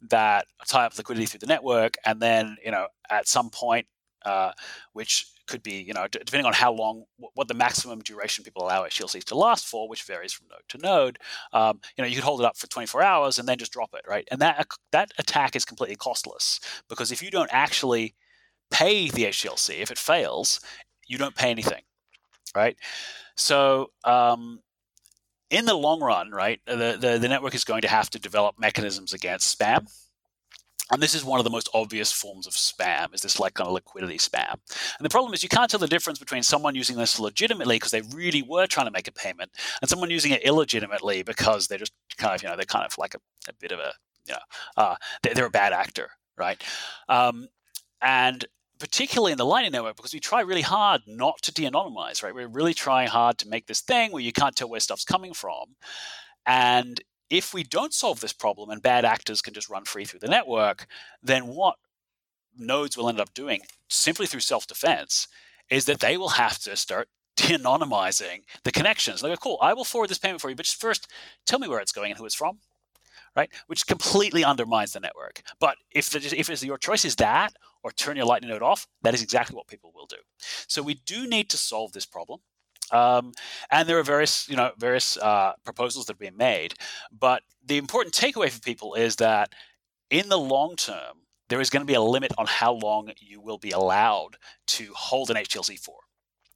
that tie up liquidity through the network, and then, you know, at some point, uh, which could be, you know, depending on how long, what the maximum duration people allow HTLCs to last for, which varies from node to node. Um, you know, you could hold it up for 24 hours and then just drop it, right? And that that attack is completely costless because if you don't actually pay the HTLC, if it fails, you don't pay anything right? So um, in the long run, right, the, the, the network is going to have to develop mechanisms against spam. And this is one of the most obvious forms of spam, is this like kind of liquidity spam. And the problem is you can't tell the difference between someone using this legitimately because they really were trying to make a payment and someone using it illegitimately because they're just kind of, you know, they're kind of like a, a bit of a, you know, uh, they're, they're, a bad actor, right? Um, and particularly in the Lightning Network, because we try really hard not to de-anonymize, right? We're really trying hard to make this thing where you can't tell where stuff's coming from. And if we don't solve this problem and bad actors can just run free through the network, then what nodes will end up doing simply through self-defense is that they will have to start de-anonymizing the connections. They go, cool, I will forward this payment for you, but just first tell me where it's going and who it's from right? Which completely undermines the network. But if the, if your choice is that or turn your Lightning node off, that is exactly what people will do. So we do need to solve this problem. Um, and there are various, you know, various uh, proposals that are being made. But the important takeaway for people is that in the long term, there is going to be a limit on how long you will be allowed to hold an HTLC for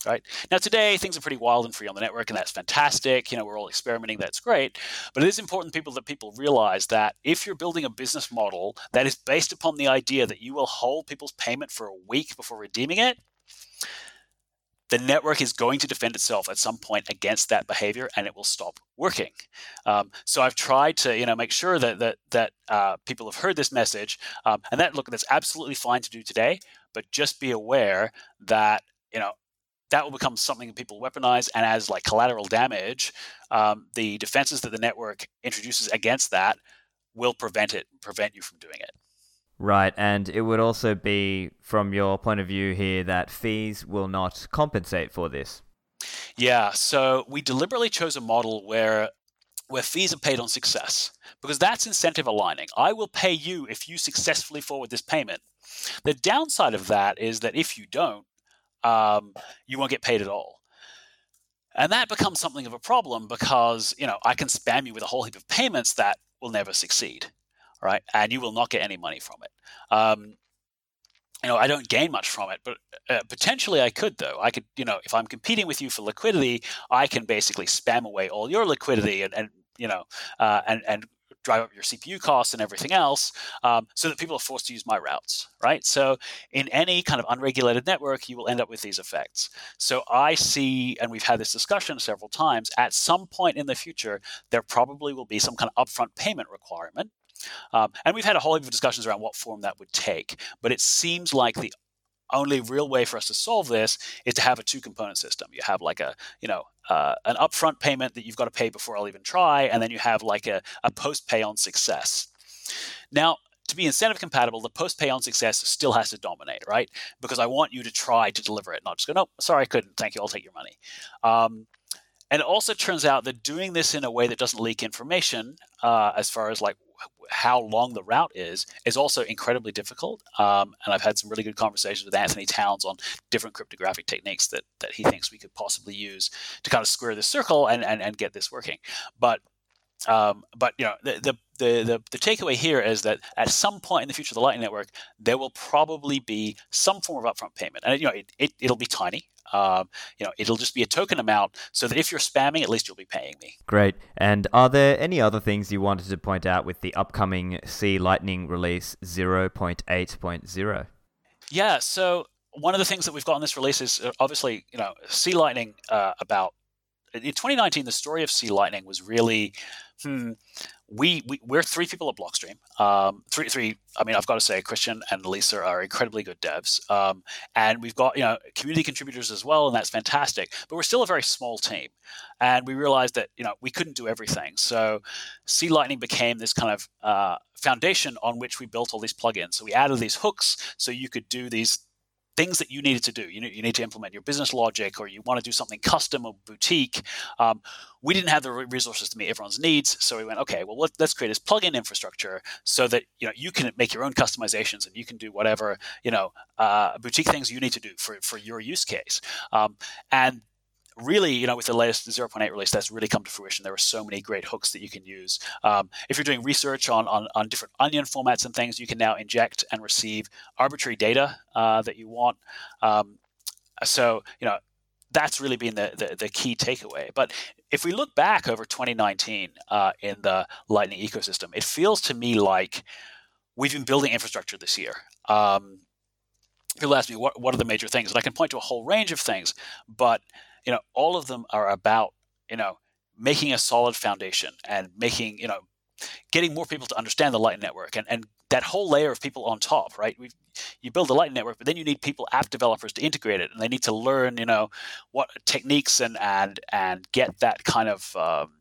right? Now, today things are pretty wild and free on the network, and that's fantastic. You know, we're all experimenting, that's great. But it is important people that people realize that if you're building a business model that is based upon the idea that you will hold people's payment for a week before redeeming it, the network is going to defend itself at some point against that behavior, and it will stop working. Um, so I've tried to, you know, make sure that that that uh, people have heard this message, um, and that look, that's absolutely fine to do today. But just be aware that you know that will become something that people weaponize and as like collateral damage um, the defenses that the network introduces against that will prevent it prevent you from doing it. Right and it would also be from your point of view here that fees will not compensate for this. Yeah so we deliberately chose a model where where fees are paid on success because that's incentive aligning. I will pay you if you successfully forward this payment. The downside of that is that if you don't um, you won't get paid at all. And that becomes something of a problem because, you know, I can spam you with a whole heap of payments that will never succeed, right? And you will not get any money from it. Um, you know, I don't gain much from it, but uh, potentially I could, though. I could, you know, if I'm competing with you for liquidity, I can basically spam away all your liquidity and, and you know, uh, and and drive up your CPU costs and everything else, um, so that people are forced to use my routes, right? So in any kind of unregulated network, you will end up with these effects. So I see, and we've had this discussion several times, at some point in the future, there probably will be some kind of upfront payment requirement. Um, and we've had a whole heap of discussions around what form that would take. But it seems like the only real way for us to solve this is to have a two component system. You have like a, you know, uh, an upfront payment that you've got to pay before I'll even try, and then you have like a, a post pay on success. Now, to be incentive compatible, the post pay on success still has to dominate, right? Because I want you to try to deliver it, not just go, no, sorry, I couldn't. Thank you. I'll take your money. Um, and it also turns out that doing this in a way that doesn't leak information, uh, as far as like how long the route is is also incredibly difficult. Um, and I've had some really good conversations with Anthony Towns on different cryptographic techniques that that he thinks we could possibly use to kind of square this circle and and, and get this working. But um, but you know the, the the, the, the takeaway here is that at some point in the future of the Lightning Network, there will probably be some form of upfront payment, and you know it, it will be tiny. Um, you know, it'll just be a token amount, so that if you're spamming, at least you'll be paying me. Great. And are there any other things you wanted to point out with the upcoming C Lightning release 0.8.0? Yeah. So one of the things that we've got in this release is uh, obviously, you know, C Lightning uh, about in 2019, the story of C Lightning was really, hmm, we, we we're three people at Blockstream. Um, three three. I mean, I've got to say, Christian and Lisa are incredibly good devs, um, and we've got you know community contributors as well, and that's fantastic. But we're still a very small team, and we realized that you know we couldn't do everything. So, C Lightning became this kind of uh, foundation on which we built all these plugins. So we added these hooks, so you could do these things that you needed to do. You, you need to implement your business logic, or you want to do something custom or boutique. Um, we didn't have the resources to meet everyone's needs, so we went, okay, well, let, us create this plugin infrastructure so that you know you can make your own customizations and you can do whatever you know uh, boutique things you need to do for for your use case. Um, and really, you know, with the latest 0.8 release, that's really come to fruition. There are so many great hooks that you can use. Um, if you're doing research on, on, on, different onion formats and things, you can now inject and receive arbitrary data uh, that you want. Um, so, you know, that's really been the, the, the, key takeaway. But if we look back over 2019 uh, in the Lightning ecosystem, it feels to me like we've been building infrastructure this year. Um, people ask me what what are the major things, and I can point to a whole range of things, but you know all of them are about you know making a solid foundation and making you know getting more people to understand the Lightning Network and, and that whole layer of people on top, right? we you build the Lightning Network, but then you need people, app developers, to integrate it, and they need to learn, you know, what techniques and and and get that kind of um,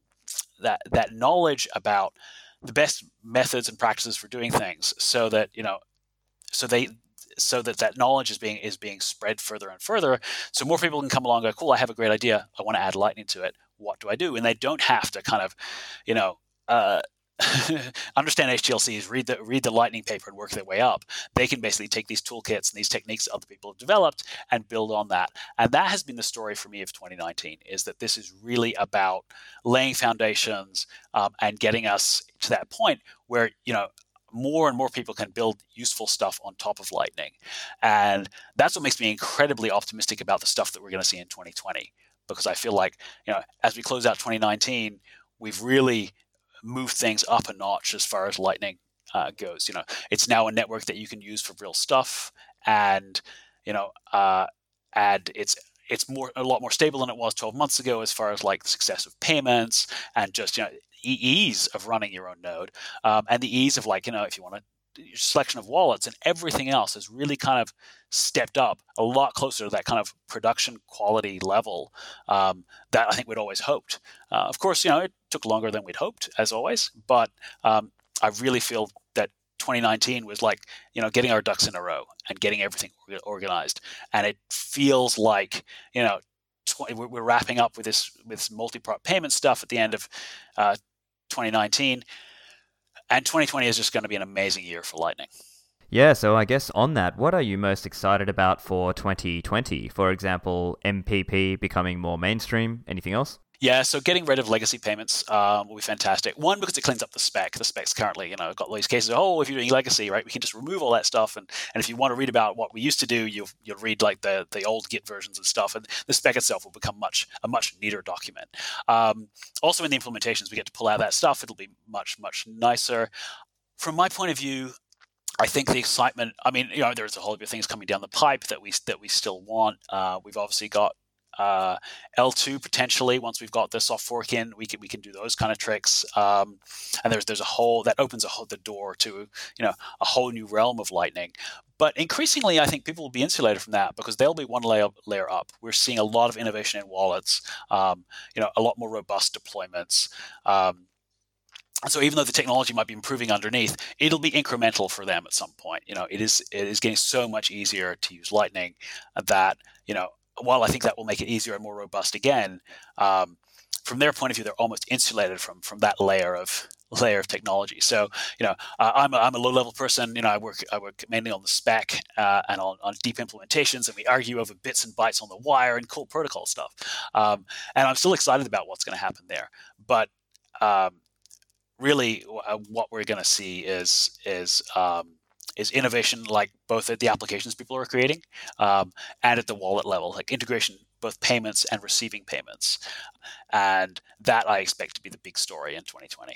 that that knowledge about the best methods and practices for doing things, so that you know, so they so that that knowledge is being is being spread further and further so more people can come along and go cool i have a great idea i want to add lightning to it what do i do and they don't have to kind of you know uh, understand HTLCs, read the read the Lightning paper, and work their way up. They can basically take these toolkits and these techniques that other people have developed and build on that. And that has been the story for me of 2019. Is that this is really about laying foundations um, and getting us to that point where you know more and more people can build useful stuff on top of Lightning. And that's what makes me incredibly optimistic about the stuff that we're going to see in 2020. Because I feel like, you know, as we close out 2019, we've really moved things up a notch as far as Lightning uh, goes. You know, it's now a network that you can use for real stuff, and you know, uh, and it's it's more a lot more stable than it was 12 months ago as far as like the success of payments and just you know ease of running your own node um, and the ease of like you know if you want to selection of wallets and everything else has really kind of stepped up a lot closer to that kind of production quality level um, that I think we'd always hoped. Uh, of course, you know, it took longer than we'd hoped, as always, but um, I really feel that 2019 was like, you know, getting our ducks in a row and getting everything organized. And it feels like, you know, we're wrapping up with this with multi-part payment stuff at the end of uh, 2019 and 2020 is just going to be an amazing year for Lightning. Yeah, so I guess on that, what are you most excited about for 2020? For example, MPP becoming more mainstream. Anything else? Yeah, so getting rid of legacy payments um, will be fantastic. One, because it cleans up the spec. The spec's currently, you know, got all these cases. Oh, if you're doing legacy, right, we can just remove all that stuff. And, and if you want to read about what we used to do, you'll you'll read like the the old Git versions and stuff. And the spec itself will become much a much neater document. Um, also, in the implementations, we get to pull out that stuff. It'll be much much nicer. From my point of view, I think the excitement. I mean, you know, there's a whole heap of things coming down the pipe that we that we still want. Uh, we've obviously got uh, eltoo potentially once we've got the soft fork in, we can we can do those kind of tricks. Um, and there's there's a whole that opens a whole, the door to you know a whole new realm of Lightning. But increasingly, I think people will be insulated from that because they'll be one layer layer up. We're seeing a lot of innovation in wallets. Um, you know, a lot more robust deployments. Um, and so even though the technology might be improving underneath, it'll be incremental for them at some point. You know, it is it is getting so much easier to use Lightning that you know while I think that will make it easier and more robust again, um, from their point of view, they're almost insulated from from that layer of layer of technology. So, you know, uh, I'm, a, I'm a low level person. You know, I work I work mainly on the spec uh, and on, on deep implementations, and we argue over bits and bytes on the wire and cool protocol stuff. Um, and I'm still excited about what's going to happen there. But um, really, what we're going to see is is um, is innovation like both at the applications people are creating um, and at the wallet level, like integration, both payments and receiving payments. And that I expect to be the big story in 2020.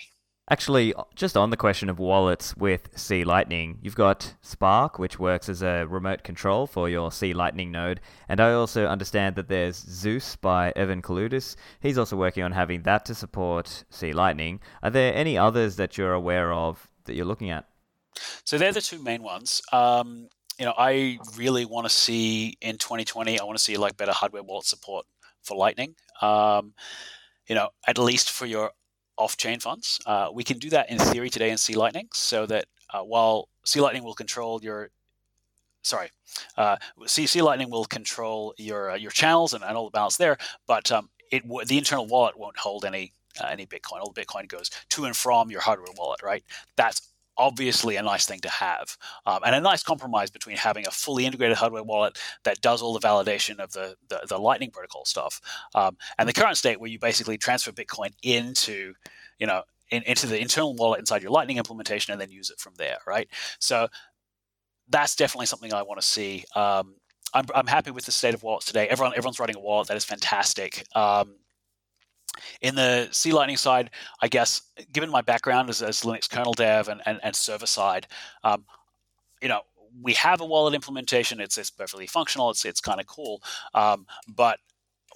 Actually, just on the question of wallets with C Lightning, you've got Spark, which works as a remote control for your C Lightning node, and I also understand that there's Zeus by Evan Kaloudis. He's also working on having that to support C Lightning. Are there any others that you're aware of that you're looking at? So they're the two main ones. Um, you know, I really want to see in 2020. I want to see like better hardware wallet support for Lightning. Um, you know, at least for your off-chain funds, uh, we can do that in theory today in C Lightning, so that uh, while C Lightning will control your sorry, uh, C, Lightning will control your uh, your channels and, and all the balance there, but um, it the internal wallet won't hold any uh, any Bitcoin. All the Bitcoin goes to and from your hardware wallet, right? That's obviously a nice thing to have um, and a nice compromise between having a fully integrated hardware wallet that does all the validation of the, the, the lightning protocol stuff um, and the current state where you basically transfer bitcoin into you know in, into the internal wallet inside your lightning implementation and then use it from there right so that's definitely something i want to see um, I'm, I'm happy with the state of wallets today. Everyone everyone's writing a wallet that is fantastic. Um, in the C Lightning side, I guess, given my background as, as Linux kernel dev and, and, and server side, um, you know, we have a wallet implementation. It's, it's perfectly functional. It's, it's kind of cool. Um, but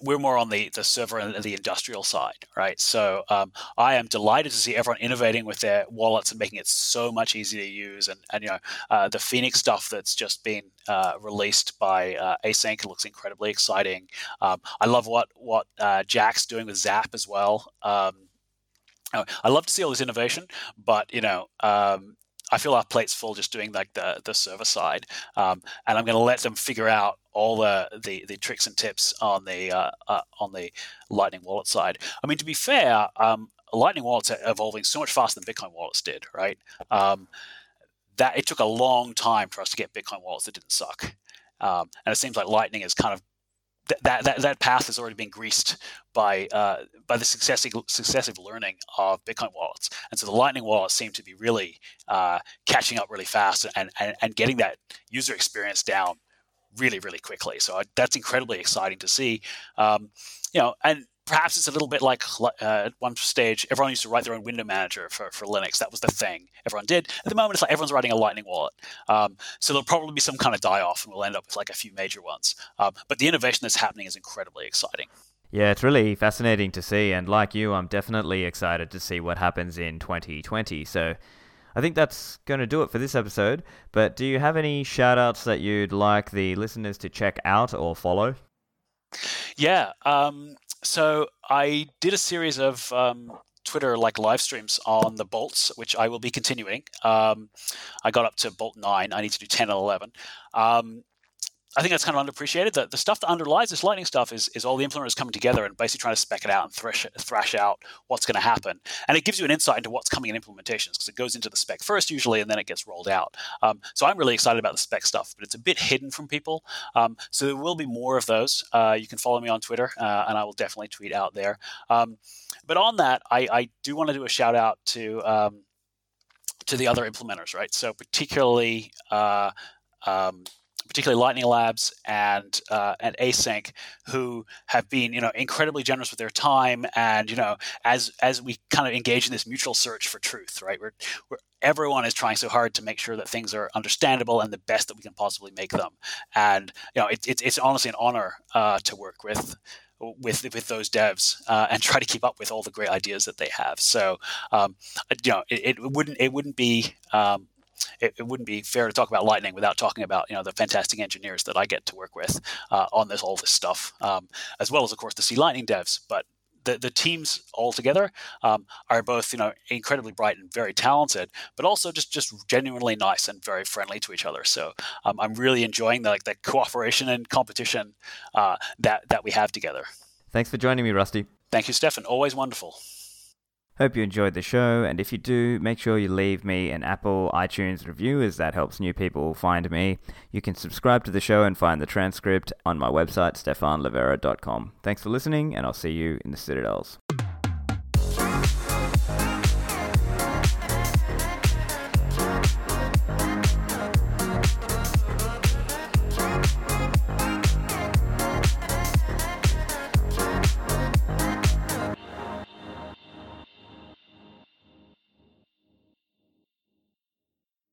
we're more on the, the server and the industrial side, right? So um, I am delighted to see everyone innovating with their wallets and making it so much easier to use. And, and you know, uh, the Phoenix stuff that's just been uh, released by uh, ACINQ looks incredibly exciting. Um, I love what what uh, Jack's doing with Zap as well. Um, I love to see all this innovation, but you know, um, I feel our plate's full just doing like the the server side, um, and I'm going to let them figure out all the, the, the tricks and tips on the uh, uh, on the Lightning Wallet side. I mean, to be fair, um, Lightning wallets are evolving so much faster than Bitcoin wallets did, right? Um, that it took a long time for us to get Bitcoin wallets that didn't suck, um, and it seems like Lightning is kind of that, that that path has already been greased by uh, by the successive successive learning of Bitcoin wallets, and so the Lightning wallets seem to be really uh, catching up really fast and, and and getting that user experience down really really quickly. So I, that's incredibly exciting to see. Um, you know, and perhaps it's a little bit like uh, at one stage, everyone used to write their own window manager for, for Linux. That was the thing everyone did. At the moment, it's like everyone's writing a Lightning wallet. Um, so there'll probably be some kind of die off, and we'll end up with like a few major ones. Um, but the innovation that's happening is incredibly exciting. Yeah, it's really fascinating to see. And like you, I'm definitely excited to see what happens in 2020. So I think that's going to do it for this episode. But do you have any shout outs that you'd like the listeners to check out or follow? Yeah. Um, so I did a series of um, Twitter like live streams on the bolts, which I will be continuing. Um, I got up to bolt nine. I need to do ten and eleven. Um, I think that's kind of underappreciated. The, the stuff that underlies this lightning stuff is, is all the implementers coming together and basically trying to spec it out and thresh, thrash out what's going to happen. And it gives you an insight into what's coming in implementations because it goes into the spec first usually and then it gets rolled out. Um, so I'm really excited about the spec stuff, but it's a bit hidden from people. Um, so there will be more of those. Uh, you can follow me on Twitter uh, and I will definitely tweet out there. Um, but on that, I, I, do want to do a shout out to um, to the other implementers, right? So particularly uh, um, particularly Lightning Labs and uh, and ACINQ, who have been you know incredibly generous with their time and you know as as we kind of engage in this mutual search for truth, right? We're, we're everyone is trying so hard to make sure that things are understandable and the best that we can possibly make them. And you know, it, it, it's honestly an honor uh, to work with with with those devs uh, and try to keep up with all the great ideas that they have. So, um, you know, it, it, wouldn't it wouldn't be um, it, it, wouldn't be fair to talk about Lightning without talking about you know the fantastic engineers that I get to work with uh, on this all this stuff, um, as well as of course the C Lightning devs. But the, the teams all together um, are both you know incredibly bright and very talented, but also just just genuinely nice and very friendly to each other. So um, I'm really enjoying the like the cooperation and competition uh, that that we have together. Thanks for joining me, Rusty. Thank you, Stephan. Always wonderful. Hope you enjoyed the show, and if you do, make sure you leave me an Apple iTunes review as that helps new people find me. You can subscribe to the show and find the transcript on my website, stephanlivera.com. Thanks for listening, and I'll see you in the Citadels.